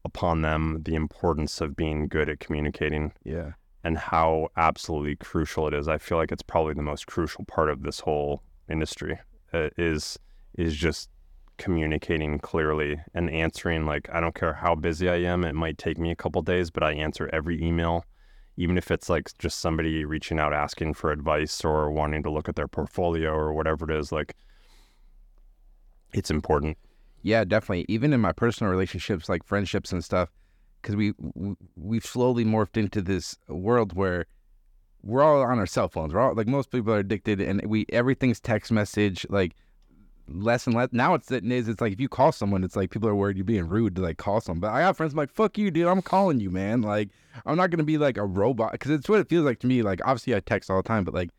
upon them the importance of being good at communicating yeah, and how absolutely crucial it is. I feel like it's probably the most crucial part of this whole industry uh, is is just communicating clearly and answering like I don't care how busy I am. It might take me a couple days, but I answer every email, even if it's like just somebody reaching out asking for advice or wanting to look at their portfolio or whatever it is. Like it's important. Yeah, definitely. Even in my personal relationships, like friendships and stuff, because we w- we've slowly morphed into this world where we're all on our cell phones. We're all like most people are addicted, and we everything's text message. Like less and less. Now it's it is. It's like if you call someone, it's like people are worried you're being rude to like call someone. But I got friends I'm like fuck you, dude. I'm calling you, man. Like I'm not gonna be like a robot because it's what it feels like to me. Like obviously I text all the time, but like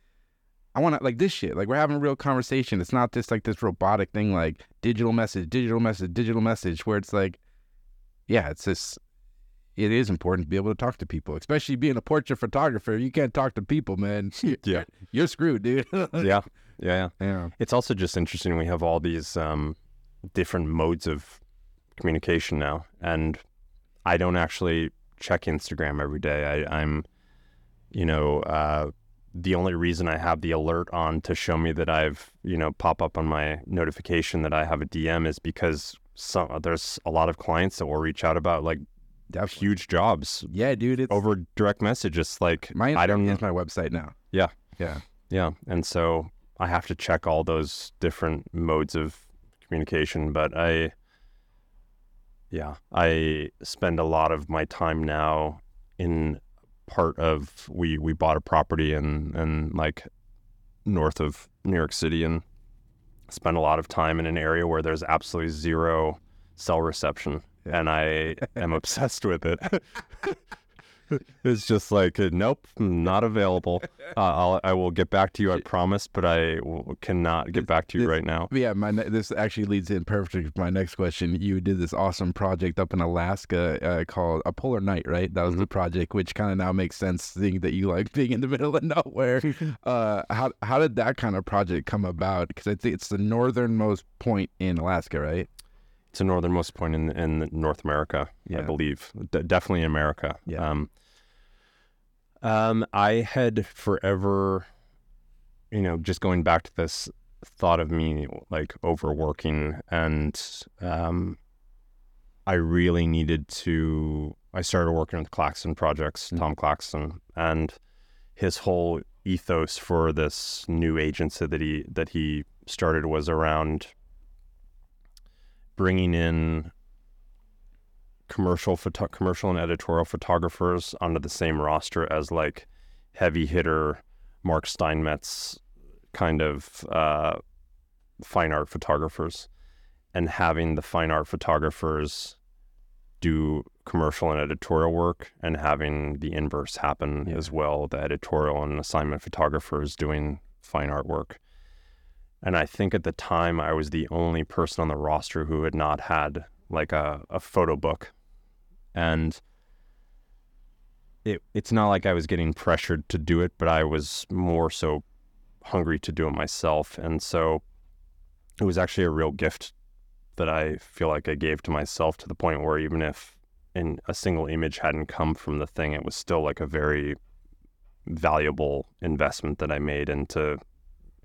I want to like this shit. Like we're having a real conversation. It's not just like this robotic thing, like digital message, digital message, digital message, where it's like, yeah, it's just. It is important to be able to talk to people, especially being a portrait photographer. You can't talk to people, man. Yeah. You're screwed, dude. yeah. Yeah. Yeah. yeah. It's also just interesting. We have all these um, different modes of communication now, and I don't actually check Instagram every day. I, I'm, you know, uh, the only reason I have the alert on to show me that I've, you know, pop up on my notification that I have a DM is because some there's a lot of clients that will reach out about like Definitely. huge jobs Yeah, dude. It's over direct messages. Like my I don't know. My website now. Yeah. Yeah. Yeah. And so I have to check all those different modes of communication. But I, yeah, I spend a lot of my time now in part of we we bought a property in in like north of New York City and spent a lot of time in an area where there's absolutely zero cell reception and I am obsessed with it. it's just like uh, nope, not available. Uh, I'll I will get back to you, I promise, but I w- cannot get back to you this- right now. Yeah, my ne- this actually leads in perfectly to my next question. You did this awesome project up in Alaska uh, called a Polar Night, right? That was Mm-hmm. the project, which kind of now makes sense, seeing that you like being in the middle of nowhere. uh, how how did that kind of project come about? Because I think it's the northernmost point in Alaska, right? It's the northernmost point in in North America, I believe. D- definitely in America. Yeah. Um, um, I had forever, you know, just going back to this thought of me like overworking, and um, I really needed to. I started working with Claxton Projects, Mhm. Tom Claxton, and his whole ethos for this new agency that he that he started was around bringing in commercial photo- commercial and editorial photographers onto the same roster as like heavy hitter Mark Steinmetz kind of uh, fine art photographers and having the fine art photographers do commercial and editorial work and having the inverse happen Yeah. as well the editorial and assignment photographers doing fine art work and I think at the time I was the only person on the roster who had not had like a, a photo book. And it it's not like I was getting pressured to do it, but I was more so hungry to do it myself. And so it was actually a real gift that I feel like I gave to myself to the point where even if in a single image hadn't come from the thing, it was still like a very valuable investment that I made into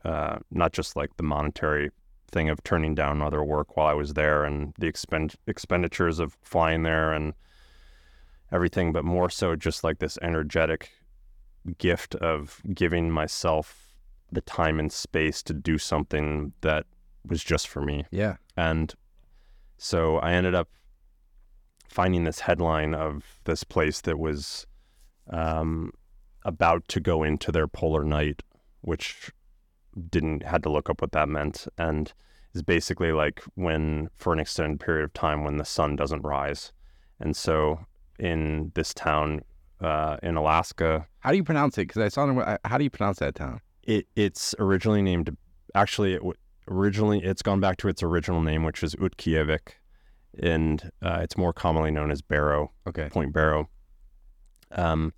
uh, not just like the monetary thing of turning down other work while I was there and the expend- expenditures of flying there and everything, but more so just like this energetic gift of giving myself the time and space to do something that was just for me. Yeah. And so I ended up finding this headline of this place that was um, about to go into their polar night, which didn't had to look up what that meant, and is basically like when for an extended period of time when the sun doesn't rise. And so in this town uh, in Alaska, How do you pronounce it? Because I saw. them- How do you pronounce that town? it it's originally named actually it originally it's gone back to its original name which is Utqiagvik and uh, it's more commonly known as Barrow Okay. Point Barrow um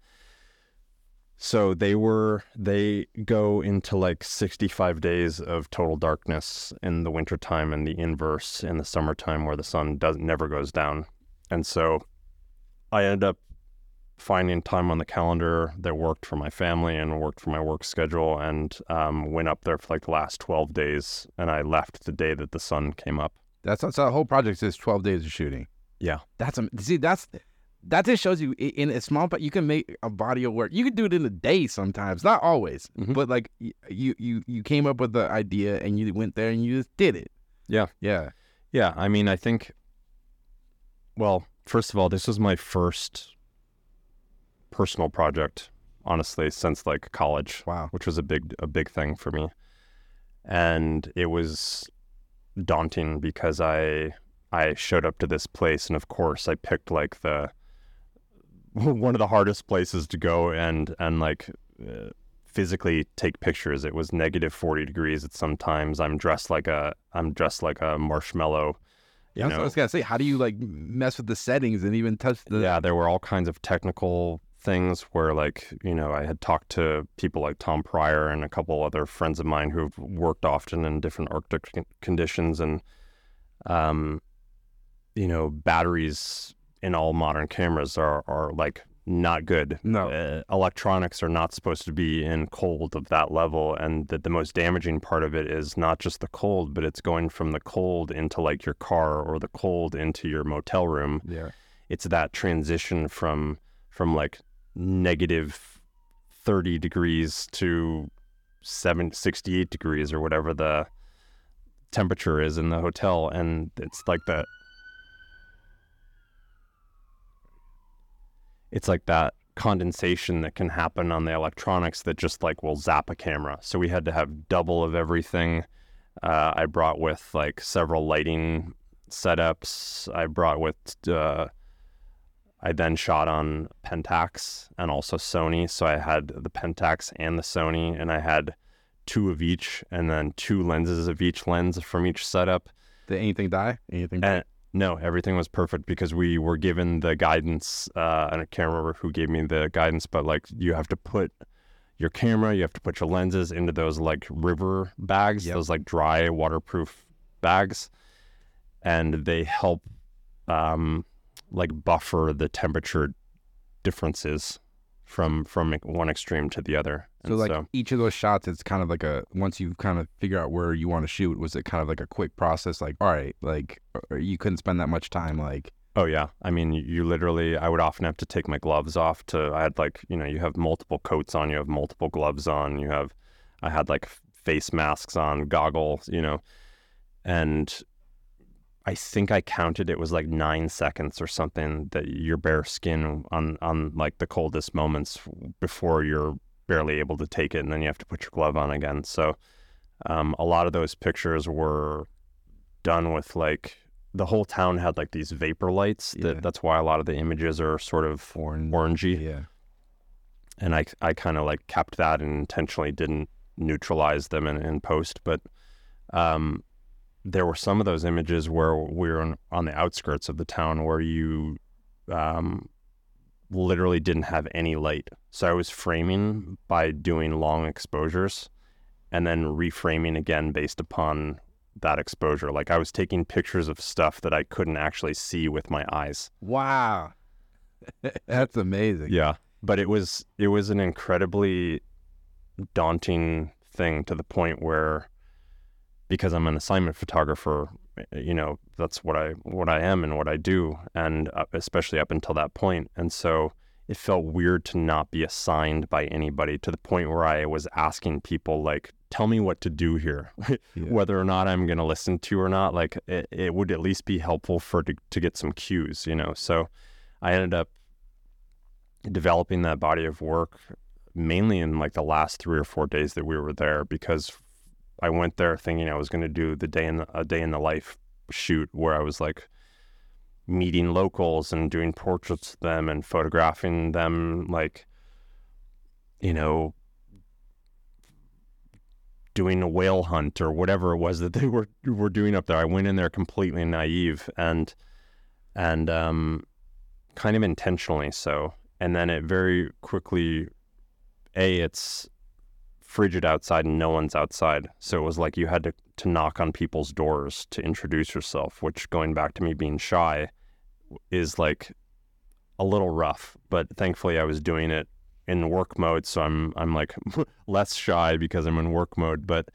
so they were they go into like 65 days of total darkness in the wintertime and the inverse in the summertime where the sun does never goes down. And so I ended up finding time on the calendar that worked for my family and worked for my work schedule and um, went up there for like the last 12 days and i left the day that the sun came up. That's that's the whole project is twelve days of shooting. yeah. That's see that's that just shows you in a small but you can make a body of work. You can do it in a day sometimes, not always, Mhm. but like you you you came up with the idea and you went there and you just did it. Yeah. Yeah. yeah i mean i think well first of all this was my first personal project honestly since like college Wow. which was a big a big thing for me and it was daunting because i i showed up to this place and of course i picked like the one of the hardest places to go and and like uh, physically take pictures it was negative 40 degrees at some times i'm dressed like a i'm dressed like a marshmallow Yeah, so I was gonna say, how do you like mess with the settings and even touch the? yeah, there were all kinds of technical things where, like, you know, I had talked to people like Tom Prior and a couple other friends of mine who've worked often in different Arctic conditions, and, um, you know, batteries in all modern cameras are are like not good. No. uh, electronics are not supposed to be in cold of that level, and that the most damaging part of it is not just the cold, but it's going from the cold into like your car or the cold into your motel room Yeah. it's that transition from from like negative 30 degrees to 7 68 degrees or whatever the temperature is in the hotel and it's like that it's like that condensation that can happen on the electronics that just like will zap a camera so we had to have double of everything uh, i brought with like several lighting setups i brought with uh, I then shot on Pentax and also Sony. So I had the Pentax and the Sony, and I had two of each, and then two lenses of each lens from each setup. Did anything die? Anything? And no, everything was perfect because we were given the guidance, uh, and I can't remember who gave me the guidance, but like you have to put your camera, you have to put your lenses into those like river bags, Yep. those like dry waterproof bags, and they help um, like buffer the temperature differences from from one extreme to the other. so And like each of those shots, it's kind of like a once you kind of figure out where you want to shoot, was it kind of like a quick process? Like, all right, like or you couldn't spend that much time. Like, Oh yeah, I mean, you literally. I would often have to take my gloves off. To I had like you know you have multiple coats on, you have multiple gloves on, you have. I had like face masks on, goggles, you know, and I think I counted it was like nine seconds or something that your bare skin on on like the coldest moments before you're barely able to take it, and then you have to put your glove on again. So um, a lot of those pictures were done with like the whole town had like these vapor lights. Yeah. That's why a lot of the images are sort of orange. orangey, Yeah. and I I kind of like kept that and intentionally didn't neutralize them in, in post, but um, there were some of those images where we were on, on the outskirts of the town where you um, literally didn't have any light. So I was framing by doing long exposures and then reframing again based upon that exposure. Like I was taking pictures of stuff that I couldn't actually see with my eyes. Wow. That's amazing. Yeah. But it was it was an incredibly daunting thing to the point where because I'm an assignment photographer, you know, that's what I what I am and what I do and uh, especially up until that point. And so it felt weird to not be assigned by anybody to the point where I was asking people like tell me what to do here Yeah. whether or not I'm going to listen to or not like it, it would at least be helpful for to, to get some cues you know so I ended up developing that body of work mainly in like the last 3 or 4 days that we were there because I went there thinking I was going to do the day in the, a day in the life shoot where I was like meeting locals and doing portraits of them and photographing them like you know doing a whale hunt or whatever it was that they were were doing up there. I went in there completely naive and and um kind of intentionally so. And then it very quickly a it's frigid outside and no one's outside. So it was like you had to to knock on people's doors to introduce yourself, which going back to me being shy is like a little rough, but thankfully I was doing it in work mode, so I'm I'm like less shy because I'm in work mode, but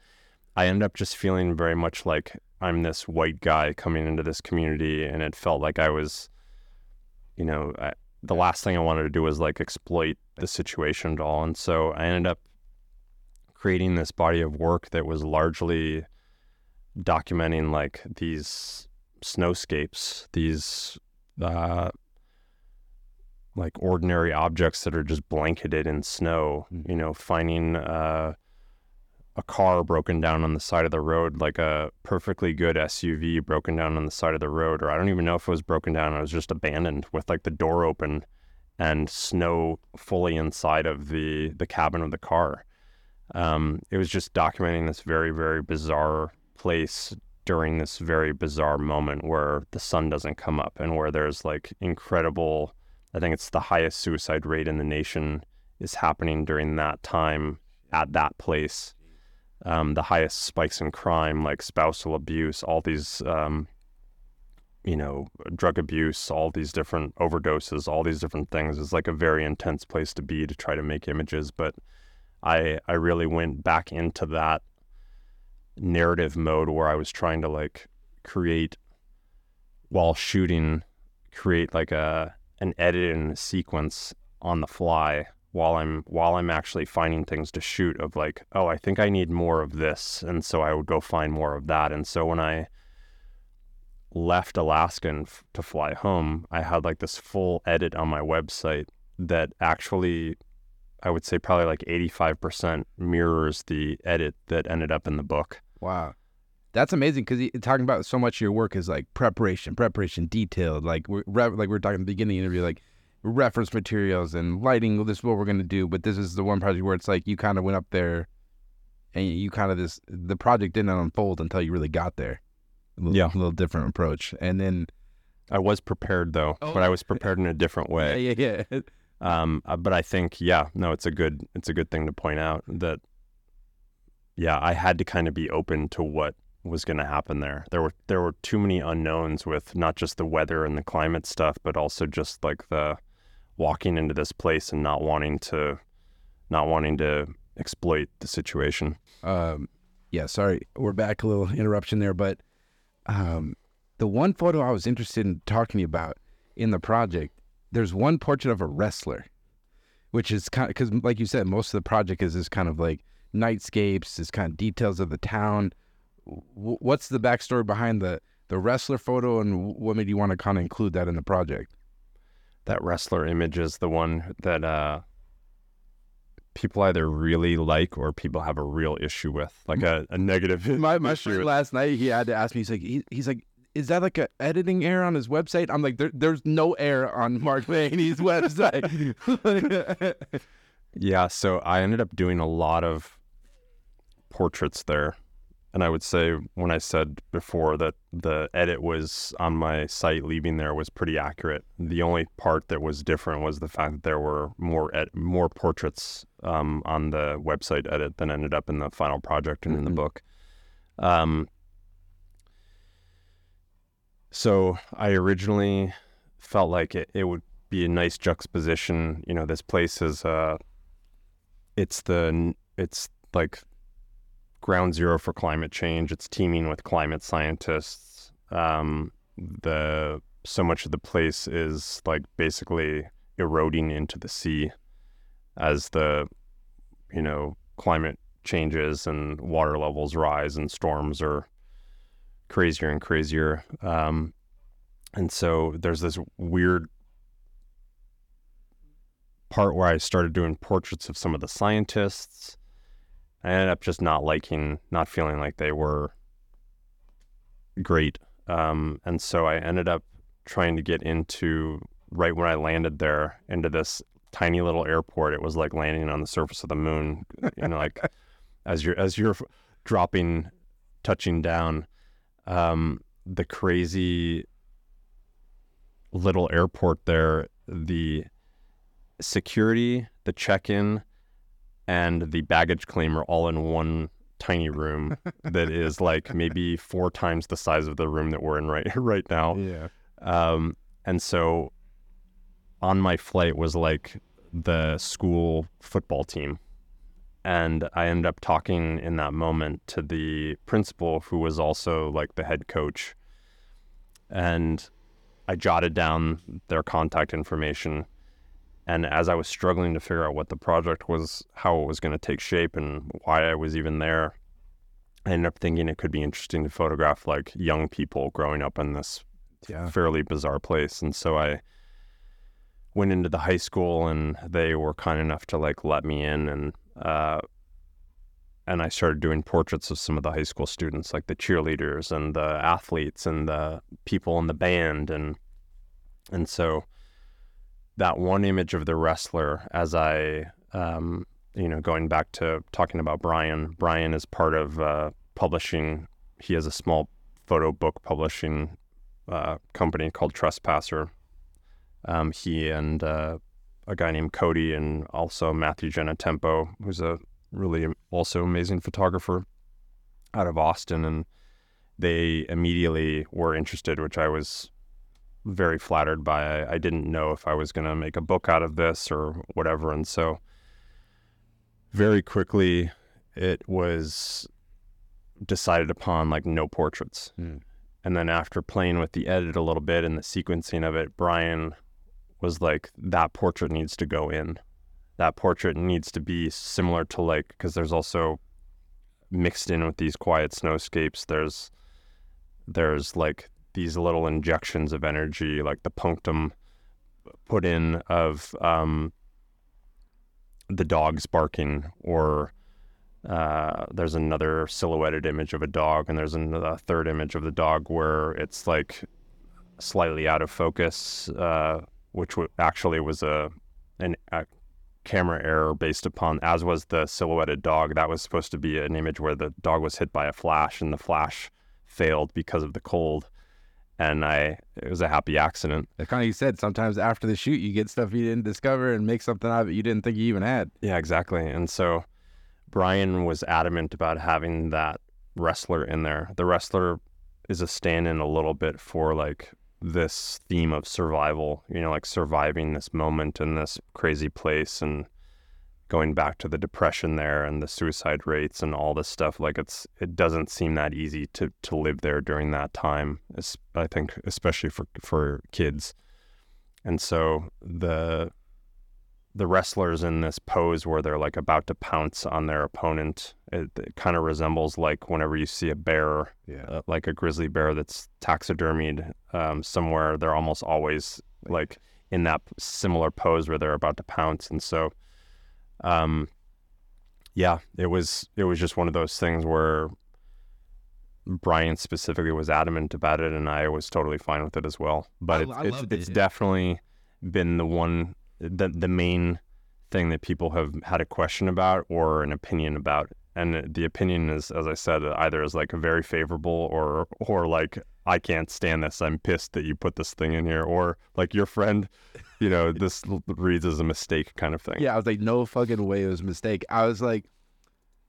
I end up just feeling very much like I'm this white guy coming into this community, and it felt like I was, you know, I, the last thing I wanted to do was like exploit the situation at all, and so I ended up creating this body of work that was largely documenting like these snowscapes, these uh, like ordinary objects that are just blanketed in snow. Mm. You know, finding uh, a car broken down on the side of the road, like a perfectly good SUV broken down on the side of the road, or I don't even know if it was broken down. It was just abandoned with like the door open and snow fully inside of the the cabin of the car. Um, it was just documenting this very very bizarre place during this very bizarre moment where the sun doesn't come up and where there's like incredible I think it's the highest suicide rate in the nation is happening during that time at that place. Um, the highest spikes in crime, like spousal abuse, all these, um, you know, drug abuse, all these different overdoses, all these different things is like a very intense place to be to try to make images. But I, I really went back into that narrative mode where I was trying to like create while shooting, create like a, an edit and a sequence on the fly while I'm while I'm actually finding things to shoot of like, oh, I think I need more of this, and so I would go find more of that. And so when I left Alaska and f- to fly home, I had like this full edit on my website that actually I would say probably like 85% mirrors the edit that ended up in the book. Wow. That's amazing because talking about so much of your work is like preparation, preparation, detailed. Like we're re- like we are talking at the beginning of the interview, like reference materials and lighting. This is what we're gonna do. But this is the one project where it's like you kind of went up there, and you kind of this the project didn't unfold until you really got there. A little, Yeah. a little different approach. And then I was prepared though, Oh. but I was prepared in a different way. yeah, yeah, yeah. Um, uh, but I think, yeah, no, it's a good, it's a good thing to point out that, yeah, I had to kind of be open to what was going to happen there. There were there were too many unknowns with not just the weather and the climate stuff, but also just like the walking into this place and not wanting to, not wanting to exploit the situation. um, yeah, sorry, we're back. A little interruption there, but um, the one photo I was interested in talking about in the project, there's one portrait of a wrestler, which is kind of because, like you said, most of the project is this kind of like nightscapes, this kind of details of the town. W- what's the backstory behind the the wrestler photo, and what made you want to kind of include that in the project? That wrestler image is the one that uh, people either really like or people have a real issue with, like a, a negative My my friend last night, he had to ask me. He's like, he, he's like, is that like an editing error on his website? I'm like, there, there's no error on Mark Mahaney's website. Yeah, so I ended up doing a lot of portraits there. and I would say when I said before that the edit was on my site leaving there was pretty accurate. The only part that was different was the fact that there were more ed- more portraits um, on the website edit than ended up in the final project and in the Mhm. book. Um, so I originally felt like it, it would be a nice juxtaposition. You know, this place is uh, it's the it's like ground zero for climate change. It's teeming with climate scientists. Um, the so much of the place is like basically eroding into the sea as the you know climate changes and water levels rise and storms are crazier and crazier. Um, and so there's this weird part where I started doing portraits of some of the scientists. I ended up just not liking, not feeling like they were great. Um, and so I ended up trying to get into, right when I landed there, into this tiny little airport. It was like landing on the surface of the moon, you know, like as you're, as you're dropping, touching down. Um, the crazy little airport there, the security, the check-in, and the baggage claim are all in one tiny room that is like maybe four times the size of the room that we're in right right now. Yeah. Um, and so on my flight was like the school football team. And I ended up talking in that moment to the principal, who was also like the head coach. And I jotted down their contact information. And as I was struggling to figure out what the project was, how it was going to take shape, and why I was even there, I ended up thinking it could be interesting to photograph like young people growing up in this Yeah. fairly bizarre place. And so I went into the high school and they were kind enough to like let me in and uh and I started doing portraits of some of the high school students, like the cheerleaders and the athletes and the people in the band and and so that one image of the wrestler as I um you know going back to talking about Brian, Brian is part of uh publishing he has a small photo book publishing uh, company called Trespasser. Um, he and uh, a guy named Cody and also Matthew Genitempo, who's a really also amazing photographer out of Austin, and they immediately were interested, which I was very flattered by. I, I didn't know if I was going to make a book out of this or whatever, and so very quickly it was decided upon like no portraits. Hmm. And then after playing with the edit a little bit and the sequencing of it, Brian was like, that portrait needs to go in. That portrait needs to be similar to like, because there's also mixed in with these quiet snowscapes, there's there's like these little injections of energy, like the punctum put in of um, the dogs barking or uh, there's another silhouetted image of a dog, and there's another third image of the dog where it's like slightly out of focus, uh, which w- actually was a an a camera error based upon, as was the silhouetted dog. That was supposed to be an image where the dog was hit by a flash, and the flash failed because of the cold. And I, it was a happy accident. Like kind of you said, sometimes after the shoot, you get stuff you didn't discover and make something out of it you didn't think you even had. Yeah, exactly. And so Brian was adamant about having that wrestler in there. The wrestler is a stand in a little bit for like this theme of survival, you know, like surviving this moment in this crazy place and going back to the depression there and the suicide rates and all this stuff. Like it's, it doesn't seem that easy to, to live there during that time. I think, especially for, for kids. And so the, the wrestlers in this pose where they're like about to pounce on their opponent. It, it kind of resembles like whenever you see a bear, Yeah. uh, like a grizzly bear that's taxidermied um, somewhere. They're almost always like in that similar pose where they're about to pounce. And so, um, yeah, it was it was just one of those things where Brian specifically was adamant about it, and I was totally fine with it as well. But I- it's I it's, it's it. definitely been the one the the main thing that people have had a question about or an opinion about, and the opinion is, as I said, either is like very favorable or or like I can't stand this. I'm pissed that you put this thing in here, or like your friend, you know, this reads as a mistake kind of thing. Yeah, I was like, no fucking way it was a mistake. I was like,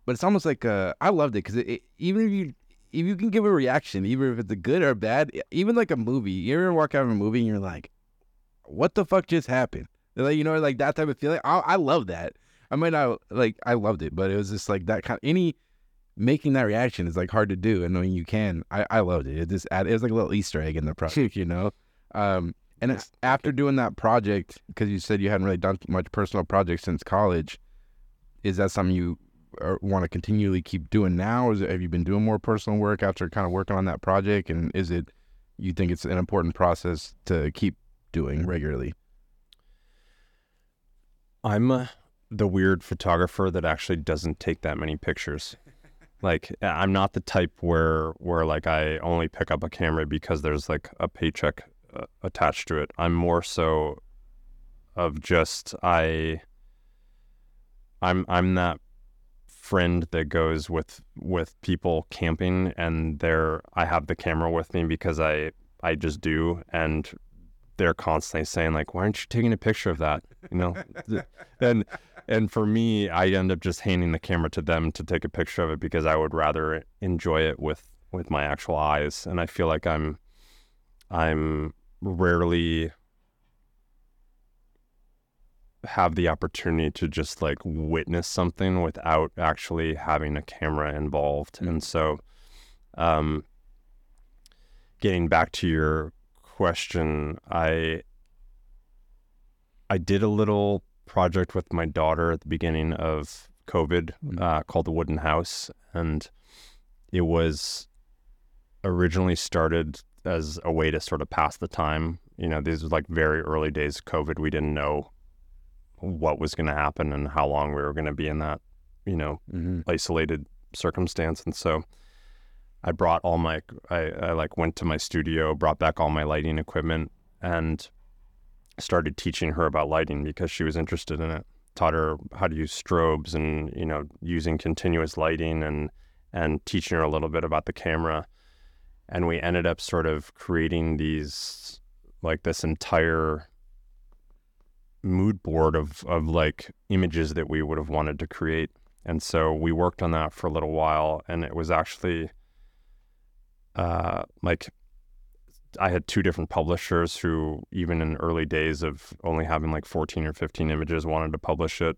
but it's almost like uh, I loved it because even if you if you can give a reaction, even if it's a good or bad, even like a movie, you ever walk out of a movie and you're like, what the fuck just happened? Like you know, like that type of feeling. I I love that. I might not like I loved it, but it was just like that kind. any making that reaction is like hard to do, and when you can, I I loved it. It just add, it was like a little Easter egg in the project, you know. Um, and Yes. after doing that project, because you said you hadn't really done much personal projects since college, is that something you want to continually keep doing now? Or is it, have you been doing more personal work after kind of working on that project? And is it you think it's an important process to keep doing regularly? I'm the weird photographer that actually doesn't take that many pictures. Like I'm not the type where where like I only pick up a camera because there's like a paycheck uh, attached to it. I'm more so of just I I'm I'm that friend that goes with with people camping and they're I have the camera with me because I I just do and they're constantly saying like why aren't you taking a picture of that? You know? And and for me i end up just handing the camera to them to take a picture of it because i would rather enjoy it with with my actual eyes. And i feel like i'm i'm rarely have the opportunity to just like witness something without actually having a camera involved. And so um getting back to your question. I i did a little project with my daughter at the beginning of covid Mm. uh, called the wooden house. And it was originally started as a way to sort of pass the time. You know these were like very early days of covid. We didn't know what was going to happen and how long we were going to be in that you know Mm-hmm. isolated circumstance. And so i brought all my I, I like went to my studio brought back all my lighting equipment and started teaching her about lighting because she was interested in it. Taught her how to use strobes and you know using continuous lighting and and teaching her a little bit about the camera. And we ended up sort of creating these like this entire mood board of of like images that we would have wanted to create. And so we worked on that for a little while and it was actually uh like I had two different publishers who even in early days of only having like 14 or 15 images wanted to publish it.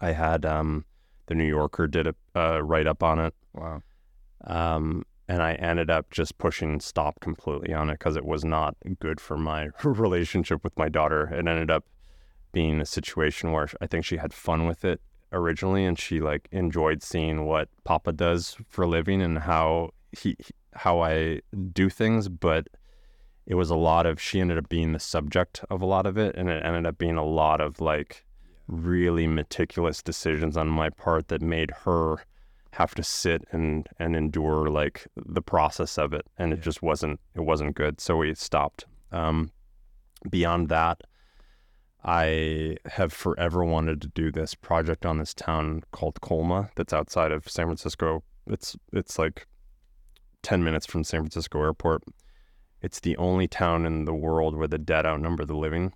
I had um the New Yorker did a, a write up on it Wow. um, and I ended up just pushing stop completely on it because it was not good for my relationship with my daughter. It ended up being a situation where I think she had fun with it originally, and she like enjoyed seeing what Papa does for a living and how he how I do things, but it was a lot of she ended up being the subject of a lot of it, and it ended up being a lot of like really meticulous decisions on my part that made her have to sit and and endure like the process of it and it just wasn't it wasn't good so we stopped. Um beyond that i have forever wanted to do this project on this town called colma that's outside of san francisco. It's it's like 10 minutes from san francisco airport. It's the only town in the world where the dead outnumber the living.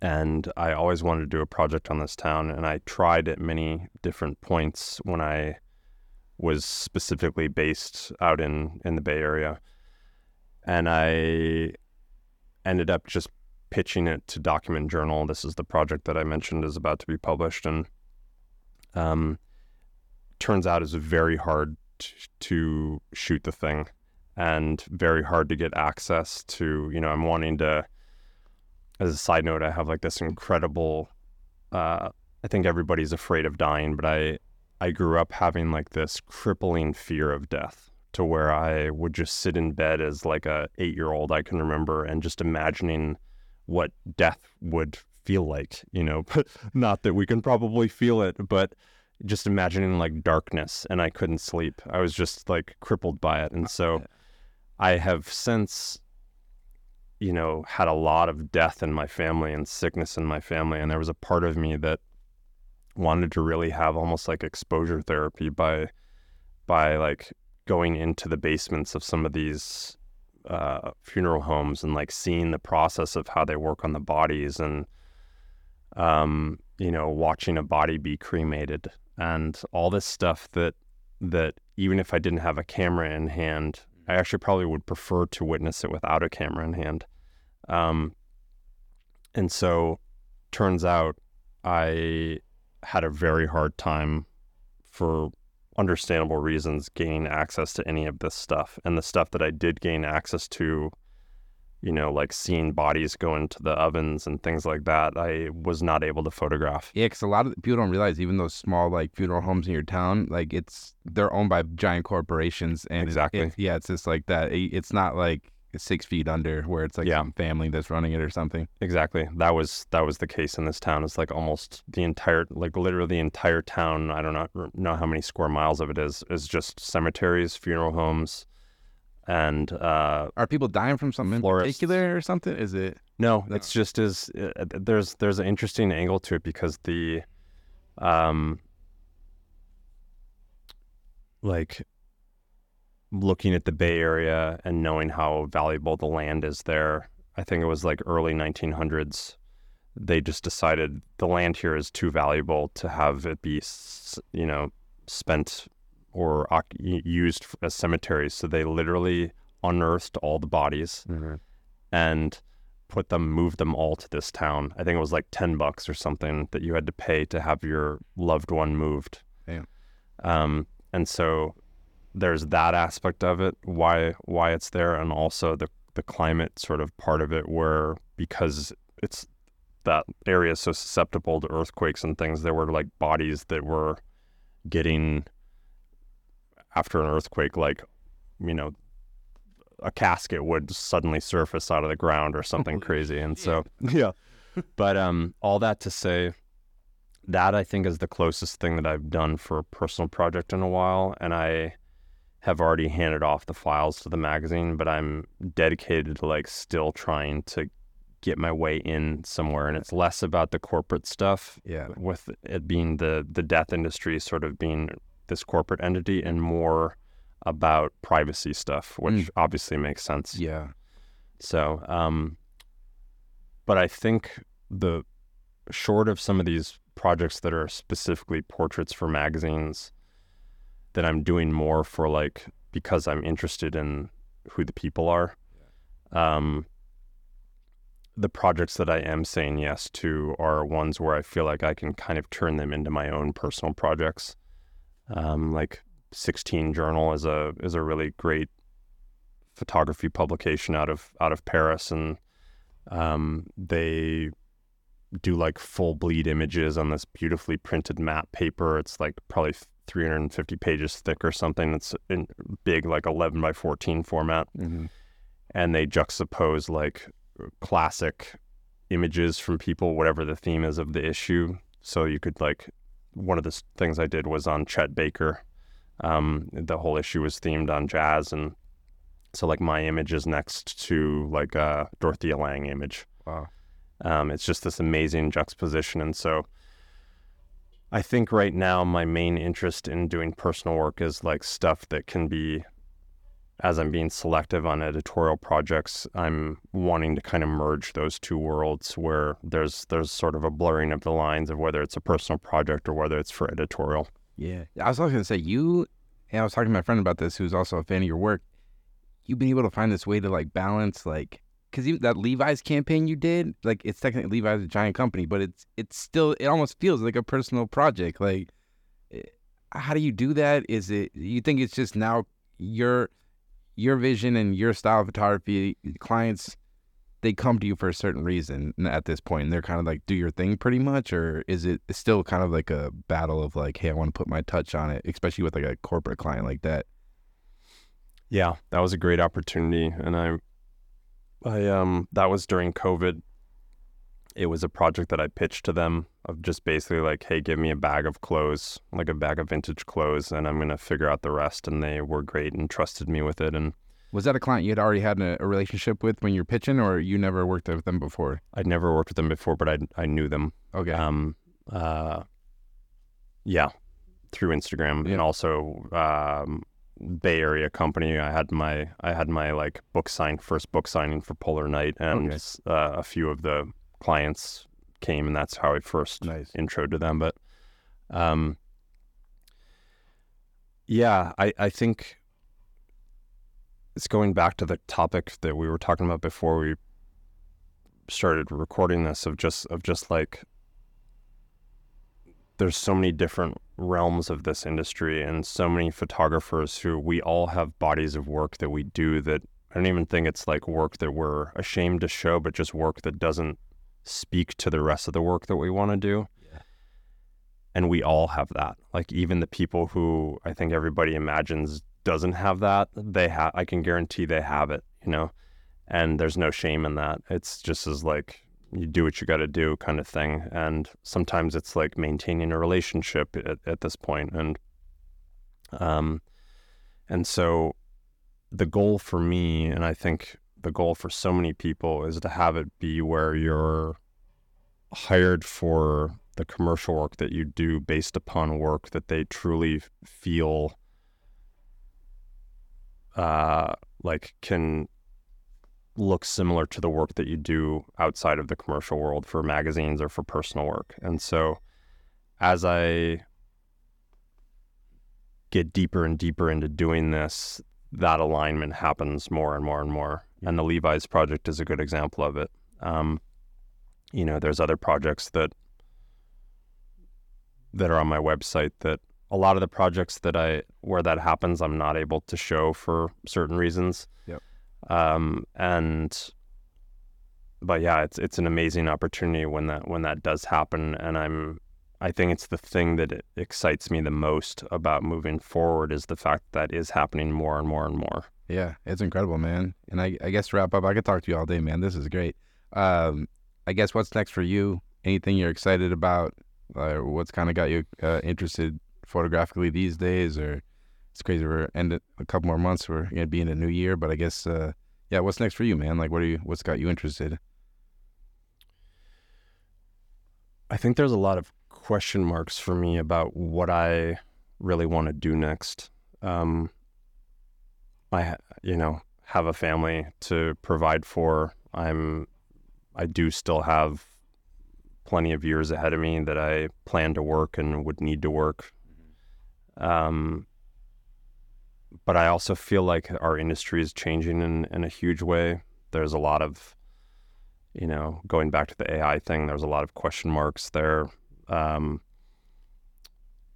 And I always wanted to do a project on this town, and I tried at many different points when I was specifically based out in in the Bay Area, and I ended up just pitching it to Document Journal. This is the project that I mentioned is about to be published, and um, turns out it's very hard to shoot the thing, and very hard to get access to. You know, I'm wanting to as a side note, I have like this incredible. Uh, I think everybody's afraid of dying, but I I grew up having like this crippling fear of death, to where I would just sit in bed as like a eight year old I can remember, and just imagining what death would feel like. You know, but not that we can probably feel it, but just imagining like darkness, and I couldn't sleep. I was just like crippled by it, and so I have since you know, had a lot of death in my family and sickness in my family. And there was a part of me that wanted to really have almost like exposure therapy by by like going into the basements of some of these uh, funeral homes and like seeing the process of how they work on the bodies and um, you know watching a body be cremated and all this stuff that that even if I didn't have a camera in hand, I actually probably would prefer to witness it without a camera in hand. Um, and so, turns out I had a very hard time for understandable reasons gaining access to any of this stuff. And the stuff that I did gain access to, you know, like seeing bodies go into the ovens and things like that, I was not able to photograph. Yeah, because a lot of people don't realize even those small like funeral homes in your town, like it's they're owned by giant corporations, and it- Exactly. it- yeah, it's just like that. It- It's not like six feet under where it's like Yeah. some family that's running it or something. Exactly. That was that was the case in this town. It's like almost the entire, like literally the entire town. I don't know know how many square miles of it is. Is just cemeteries, funeral homes, and uh, Are people dying from something in Florists. particular or something? Is it? No, No. it's just is uh, there's there's an interesting angle to it because the um like looking at the Bay Area and knowing how valuable the land is there. I think it was like early 1900s. They just decided the land here is too valuable to have it be, you know, spent or used as cemeteries. So they literally unearthed all the bodies and put them, moved them all to this town. I think it was like 10 bucks or something that you had to pay to have your loved one moved. Damn. Um, and so there's that aspect of it, why, why it's there. And also the, the climate sort of part of it where, because it's that area is so susceptible to earthquakes and things, there were like bodies that were getting after an earthquake, like, you know, a casket would suddenly surface out of the ground or something crazy. And so, yeah. But um, all that to say, that I think is the closest thing that I've done for a personal project in a while. And I have already handed off the files to the magazine, but I'm dedicated to like still trying to get my way in somewhere. And it's less about the corporate stuff Yeah. with it being the the death industry sort of being this corporate entity and more about privacy stuff, which Mm. obviously makes sense. Yeah. So, um, but I think the short of some of these projects that are specifically portraits for magazines, that I'm doing more for like because I'm interested in who the people are. Um, the projects that I am saying yes to are ones where I feel like I can kind of turn them into my own personal projects. Um, like 16 Journal is a is a really great photography publication out of out of Paris, and um, they do like full bleed images on this beautifully printed matte paper. It's like probably 350 pages thick or something. It's in big, like 11 by 14 format Mm-hmm. and they juxtapose like classic images from people, whatever the theme is of the issue. So you could like one of the things I did was on Chet Baker. Um, the whole issue was themed on jazz, and so like my image is next to like a Dorothea Lange image. Wow. Um, it's just this amazing juxtaposition, and so I think right now my main interest in doing personal work is like stuff that can be as I'm being selective on editorial projects, I'm wanting to kind of merge those two worlds where there's there's sort of a blurring of the lines of whether it's a personal project or whether it's for editorial. Yeah. I was also to say, you, and I was talking to my friend about this who's also a fan of your work. You've been able to find this way to like balance, like, because that Levi's campaign you did, like, it's technically Levi's a giant company, but it's it's still, it almost feels like a personal project. Like, eh, how do you do that? Is it, you think it's just now your, your vision and your style of photography, clients, they come to you for a certain reason at this point and they're kind of like do your thing pretty much or is it still kind of like a battle of like hey i want to put my touch on it especially with like a corporate client like that Yeah, that was a great opportunity, and I, I um that was during COVID. It was a project that I pitched to them of just basically like, hey, give me a bag of clothes, like a bag of vintage clothes, and I'm gonna figure out the rest. And they were great and trusted me with it, and was that a client you had already had a, a relationship with when you're pitching or you never worked with them before I'd never worked with them before, but I I knew them. okay Um, uh, yeah, through Instagram Yeah. and also um, Bay Area company. I had my I had my like book sign first book signing for Polar Night, and Okay. uh, a few of the clients came, and that's how I first Nice. intro to them. But um, yeah, I I think it's going back to the topic that we were talking about before we started recording this of just of just like there's so many different realms of this industry and so many photographers who we all have bodies of work that we do that I don't even think it's like work that we're ashamed to show, but just work that doesn't speak to the rest of the work that we want to do. Yeah. And we all have that. Like even the people who I think everybody imagines doesn't have that, they have I can guarantee they have it, you know. And there's no shame in that. It's just as like you do what you got to do kind of thing. And sometimes it's like maintaining a relationship at, at this point. And, um, and so the goal for me, and I think the goal for so many people is to have it be where you're hired for the commercial work that you do based upon work that they truly feel uh, like can look similar to the work that you do outside of the commercial world for magazines or for personal work. And so as I get deeper and deeper into doing this, that alignment happens more and more and more. And the Levi's project is a good example of it. Um, you know, there's other projects that that are on my website that a lot of the projects that I where that happens, I'm not able to show for certain reasons. Yep. Um, and but yeah, it's it's an amazing opportunity when that when that does happen, and I'm I think it's the thing that excites me the most about moving forward is the fact that is happening more and more and more. Yeah, it's incredible, man. And I, I guess to wrap up, I could talk to you all day, man. This is great. Um, I guess what's next for you? Anything you're excited about? Uh, what's kind of got you uh, interested photographically these days? Or it's crazy we're end it a couple more months. We're gonna be in a new year, but I guess uh, yeah. What's next for you, man? Like, what are you? What's got you interested? I think there's a lot of question marks for me about what I really want to do next. Um, I, you know, have a family to provide for. I'm, I do still have plenty of years ahead of me that I plan to work and would need to work. Um, but I also feel like our industry is changing in, in a huge way. There's a lot of you know, going back to the AI thing, there's a lot of question marks there. Um,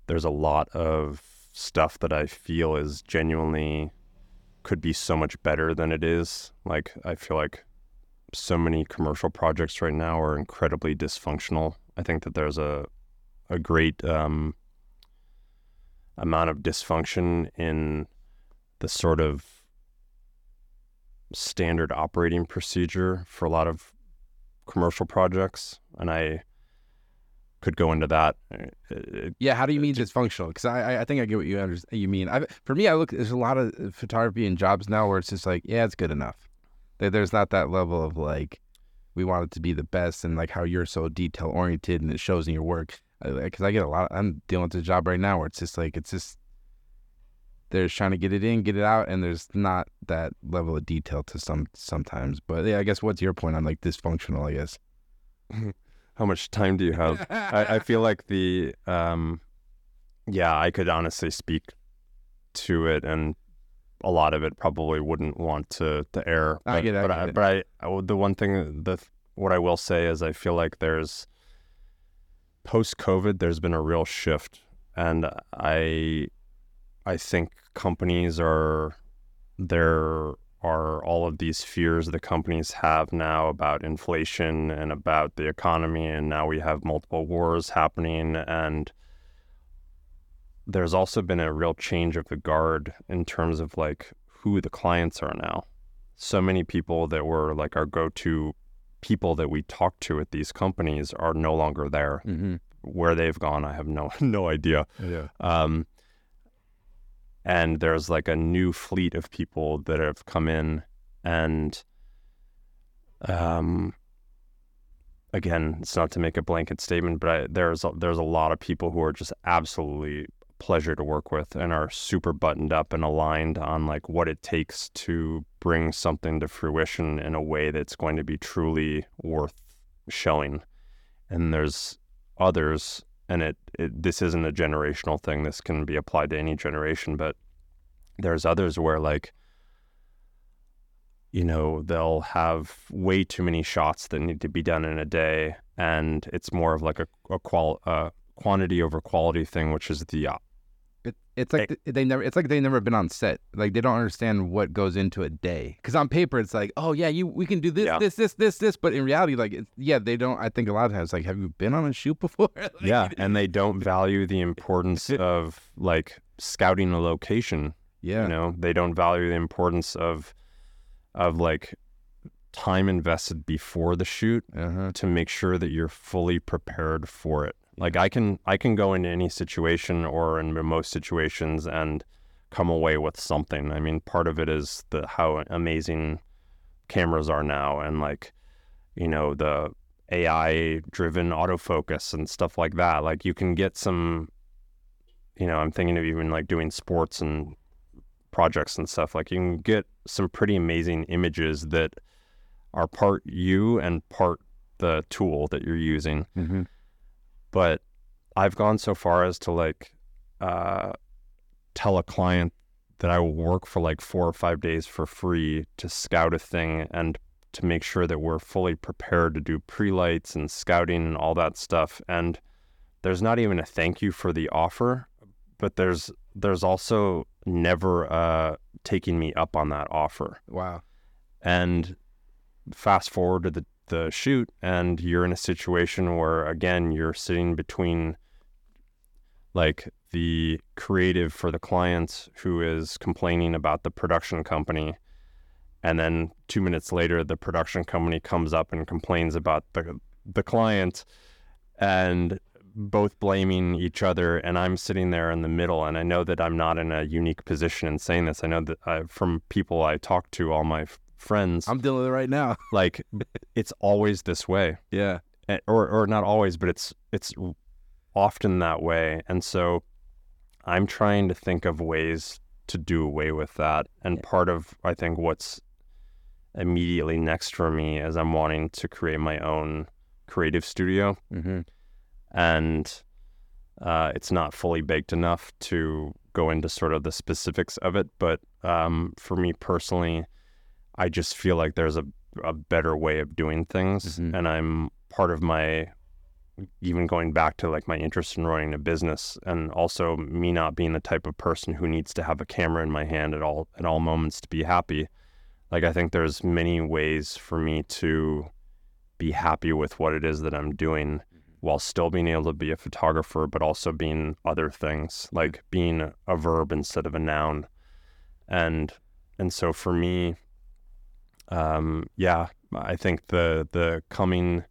there's a lot of stuff that I feel is genuinely could be so much better than it is. Like, I feel like so many commercial projects right now are incredibly dysfunctional. I think that there's a a great um, amount of dysfunction in the sort of standard operating procedure for a lot of commercial projects, and I could go into that. Uh, Yeah, how do you mean dysfunctional? Because I, I- think I get what you understand. You mean I, for me, I look. There's a lot of uh, photography and jobs now where it's just like, yeah, it's good enough. There's not that level of like, we want it to be the best, and like how you're so detail oriented and it shows in your work. Because I get a lot. I'm dealing with a job right now where it's just like it's just they're trying to get it in, get it out, and there's not that level of detail to some sometimes. But yeah, I guess what's your point on like dysfunctional? I guess. how much time do you have? I, I feel like the um, yeah, I could honestly speak to it, and a lot of it probably wouldn't want to to air. I But, get it, I but I, but I, I the one thing the what I will say is I feel like there's post COVID, there's been a real shift, and I I think companies are there are all of these fears the companies have now about inflation and about the economy and now we have multiple wars happening and there's also been a real change of the guard in terms of like who the clients are now so many people that were like our go-to people that we talk to at these companies are no longer there Mm-hmm. where they've gone i have no no idea Yeah. um, and there's like a new fleet of people that have come in and um, again, it's not to make a blanket statement, but I, there's a, there's a lot of people who are just absolutely pleasure to work with and are super buttoned up and aligned on like what it takes to bring something to fruition in a way that's going to be truly worth showing. And there's others, and it, it this isn't a generational thing. This can be applied to any generation, but there's others where like you know they'll have way too many shots that need to be done in a day and it's more of like a, a qual uh, quantity over quality thing which is the It, it's like th- they never. It's like they never been on set. Like they don't understand what goes into a day. Because on paper, it's like, oh yeah, you we can do this, Yeah. this, this, this, this. But in reality, like, it's, yeah, they don't. I think a lot of times, like, have you been on a shoot before? Like, yeah and they don't value the importance of like scouting a location yeah, you know they don't value the importance of of like time invested before the shoot uh-huh. to make sure that you're fully prepared for it. Like I can I can go into any situation or in most situations and come away with something. I mean, part of it is the how amazing cameras are now and like you know the AI driven autofocus and stuff like that. Like you can get some you know, I'm thinking of even like doing sports and projects and stuff. Like you can get some pretty amazing images that are part you and part the tool that you're using. Mm-hmm. But I've gone so far as to like uh, tell a client that I will work for like four or five days for free to scout a thing and to make sure that we're fully prepared to do pre lights and scouting and all that stuff. And there's not even a thank you for the offer, but there's there's also never uh, taking me up on that offer Wow. and fast forward to the, the shoot and you're in a situation where again you're sitting between like the creative for the client who is complaining about the production company and then two minutes later the production company comes up and complains about the the client and both blaming each other and i'm sitting there in the middle and i know that i'm not in a unique position in saying this. I know that I, from people i talk to all my friends I'm dealing with it right now. like it's always this way yeah. Eh, or or not always but it's it's often that way and so i'm trying to think of ways to do away with that and part of i think what's immediately next for me is i'm wanting to create my own creative studio Mm-hmm. and uh, it's not fully baked enough to go into sort of the specifics of it. But um, for me personally, I just feel like there's a, a better way of doing things, Mhm. and I'm part of my even going back to like my interest in running a business and also me not being the type of person who needs to have a camera in my hand at all at all moments to be happy like i think there's many ways for me to be happy with what it is that i'm doing while still being able to be a photographer, but also being other things, like being a verb instead of a noun. And and so for me, um, yeah, I think the the coming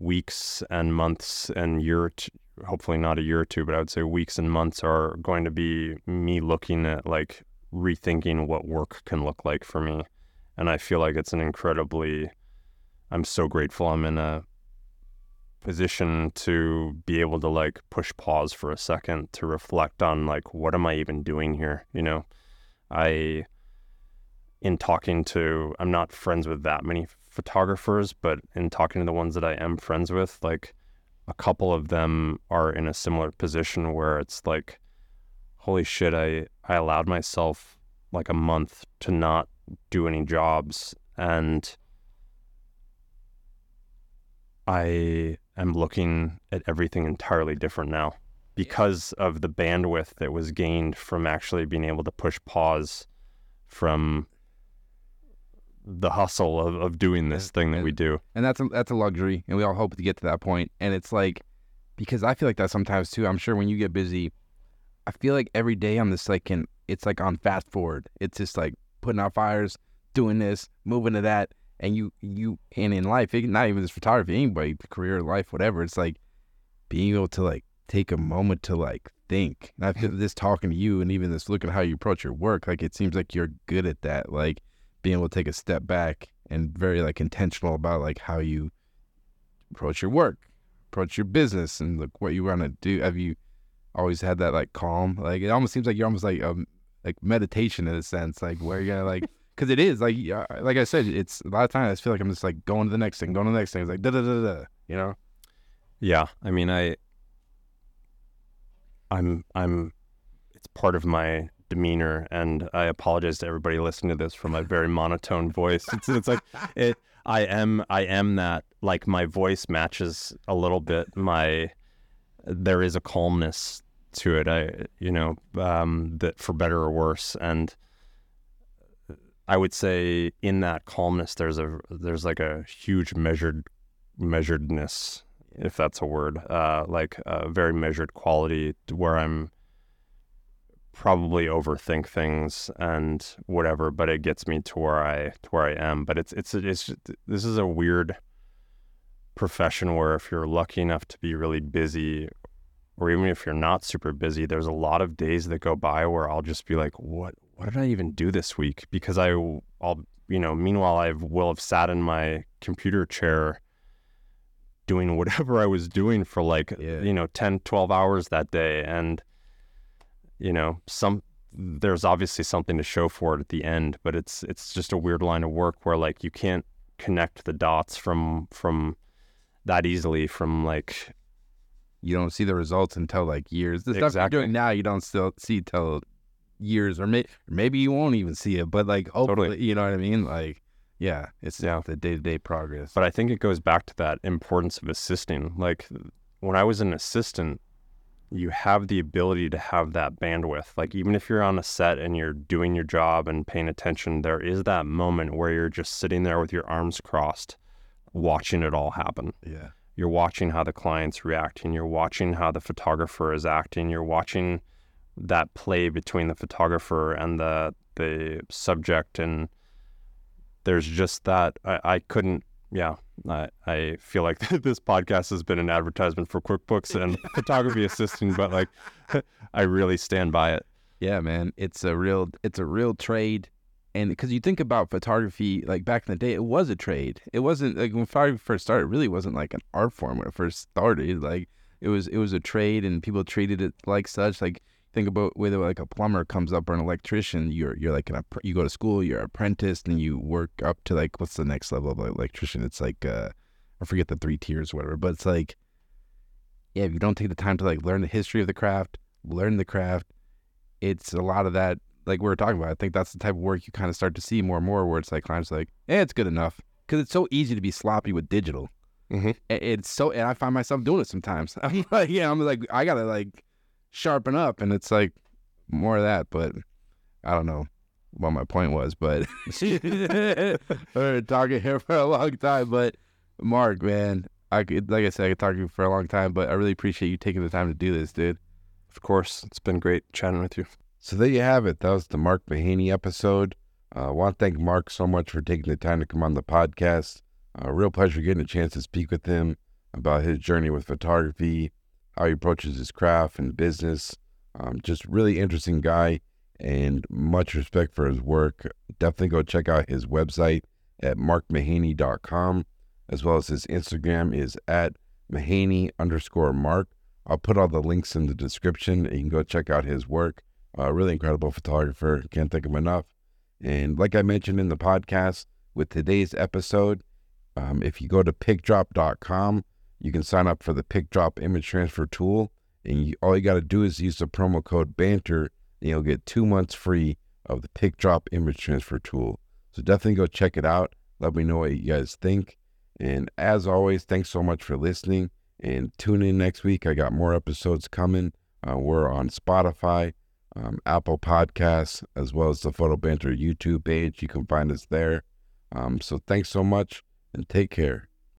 weeks and months and year, t- hopefully not a year or two, but I would say weeks and months are going to be me looking at like rethinking what work can look like for me. And I feel like it's an incredibly, I'm so grateful I'm in a position to be able to like push pause for a second to reflect on like what am I even doing here? You know, I in talking to I'm not friends with that many photographers, but in talking to the ones that I am friends with, like a couple of them are in a similar position where it's like holy shit, I I allowed myself like a month to not do any jobs. And I am looking at everything entirely different now because of the bandwidth that was gained from actually being able to push pause from the hustle of, of doing this thing that and- we do. and that's a, that's a luxury, and we all hope to get to that point. And it's like, because I feel like that sometimes too. I'm sure when you get busy, I feel like every day I'm just like, can it's like on fast forward. It's just like putting out fires, doing this, moving to that, and you you and in life, it, not even this photography, anybody, career, life, whatever. It's like being able to like take a moment to like think. And I feel this talking to you, and even this looking at how you approach your work, like it seems like you're good at that. Like being able to take a step back and very like intentional about like how you approach your work, approach your business, and like what you want to do. Have you always had that like calm? Like it almost seems like you're almost like um like meditation in a sense, like where you're gonna like because it is like yeah, like I said, it's a lot of times I feel like I'm just like going to the next thing, going to the next thing. It's like da da da da, you know. Yeah, I mean, I, I'm, I'm, it's part of my demeanor, and I apologize to everybody listening to this for my very monotone voice. It's, it's like it. I am, I am that. Like my voice matches a little bit. My, there is a calmness to it. I, you know, um, that for better or worse, and I would say in that calmness, there's a, there's like a huge measured, measuredness if that's a word, uh, like a very measured quality where I'm probably overthink things and whatever, but it gets me to where I to where I am. But it's it's it's this is a weird profession where if you're lucky enough to be really busy, or even if you're not super busy, there's a lot of days that go by where I'll just be like, what what did I even do this week? Because I I'll you know, meanwhile I will have sat in my computer chair doing whatever I was doing for like, yeah. you know, 10, 12 hours that day. And, you know, some, there's obviously something to show for it at the end, but it's, it's just a weird line of work where like you can't connect the dots from, from that easily from like, you don't see the results until like years. The exactly. stuff you're doing now, you don't still see till years, or, may, or maybe you won't even see it. But like, hopefully, totally. you know what I mean? Like, yeah, it's yeah. the day to day progress. But I think it goes back to that importance of assisting. Like when I was an assistant, you have the ability to have that bandwidth. Like even if you're on a set and you're doing your job and paying attention, there is that moment where you're just sitting there with your arms crossed, watching it all happen. Yeah. You're watching how the client's reacting. You're watching how the photographer is acting. You're watching that play between the photographer and the the subject and there's just that I, I couldn't yeah I, I feel like this podcast has been an advertisement for quickbooks and photography assisting but like i really stand by it. Yeah man it's a real it's a real trade. And because you think about photography like back in the day it was a trade. It wasn't like when photography first started it really wasn't like an art form when it first started. Like it was it was a trade and people treated it like such. Like think about whether like a plumber comes up or an electrician, you're you're like an you go to school, you're an apprentice, and you work up to like what's the next level of electrician? It's like uh, I forget the three tiers, whatever. But it's like, yeah, if you don't take the time to like learn the history of the craft, learn the craft, it's a lot of that. Like we were talking about, I think that's the type of work you kind of start to see more and more, where it's like clients like, yeah, it's good enough, because it's so easy to be sloppy with digital. Mm-hmm. It's so, and I find myself doing it sometimes. I'm like, yeah, I'm like, I gotta like sharpen up. And it's like more of that. But I don't know what my point was, but we're talking here for a long time. But Mark, man, I could, like I said, I could talk to you for a long time, but I really appreciate you taking the time to do this, dude. Of course, it's been great chatting with you. So there you have it. That was the Mark Mahaney episode. Uh, I want to thank Mark so much for taking the time to come on the podcast. A uh, real pleasure getting a chance to speak with him about his journey with photography, how he approaches his craft and business. Um, just really interesting guy and much respect for his work. Definitely go check out his website at markmahaney.com as well as his Instagram is at Mahaney underscore Mark. I'll put all the links in the description. You can go check out his work. Uh, really incredible photographer. Can't think of enough. And like I mentioned in the podcast with today's episode, um, if you go to picdrop.com, you can sign up for the PicDrop image transfer tool. And you, all you got to do is use the promo code BANTER, and you'll get two months free of the PicDrop image transfer tool. So definitely go check it out. Let me know what you guys think. And as always, thanks so much for listening. And tune in next week. I got more episodes coming. Uh, we're on Spotify, um, Apple Podcasts, as well as the Photo Banter YouTube page. You can find us there. Um, so thanks so much and take care.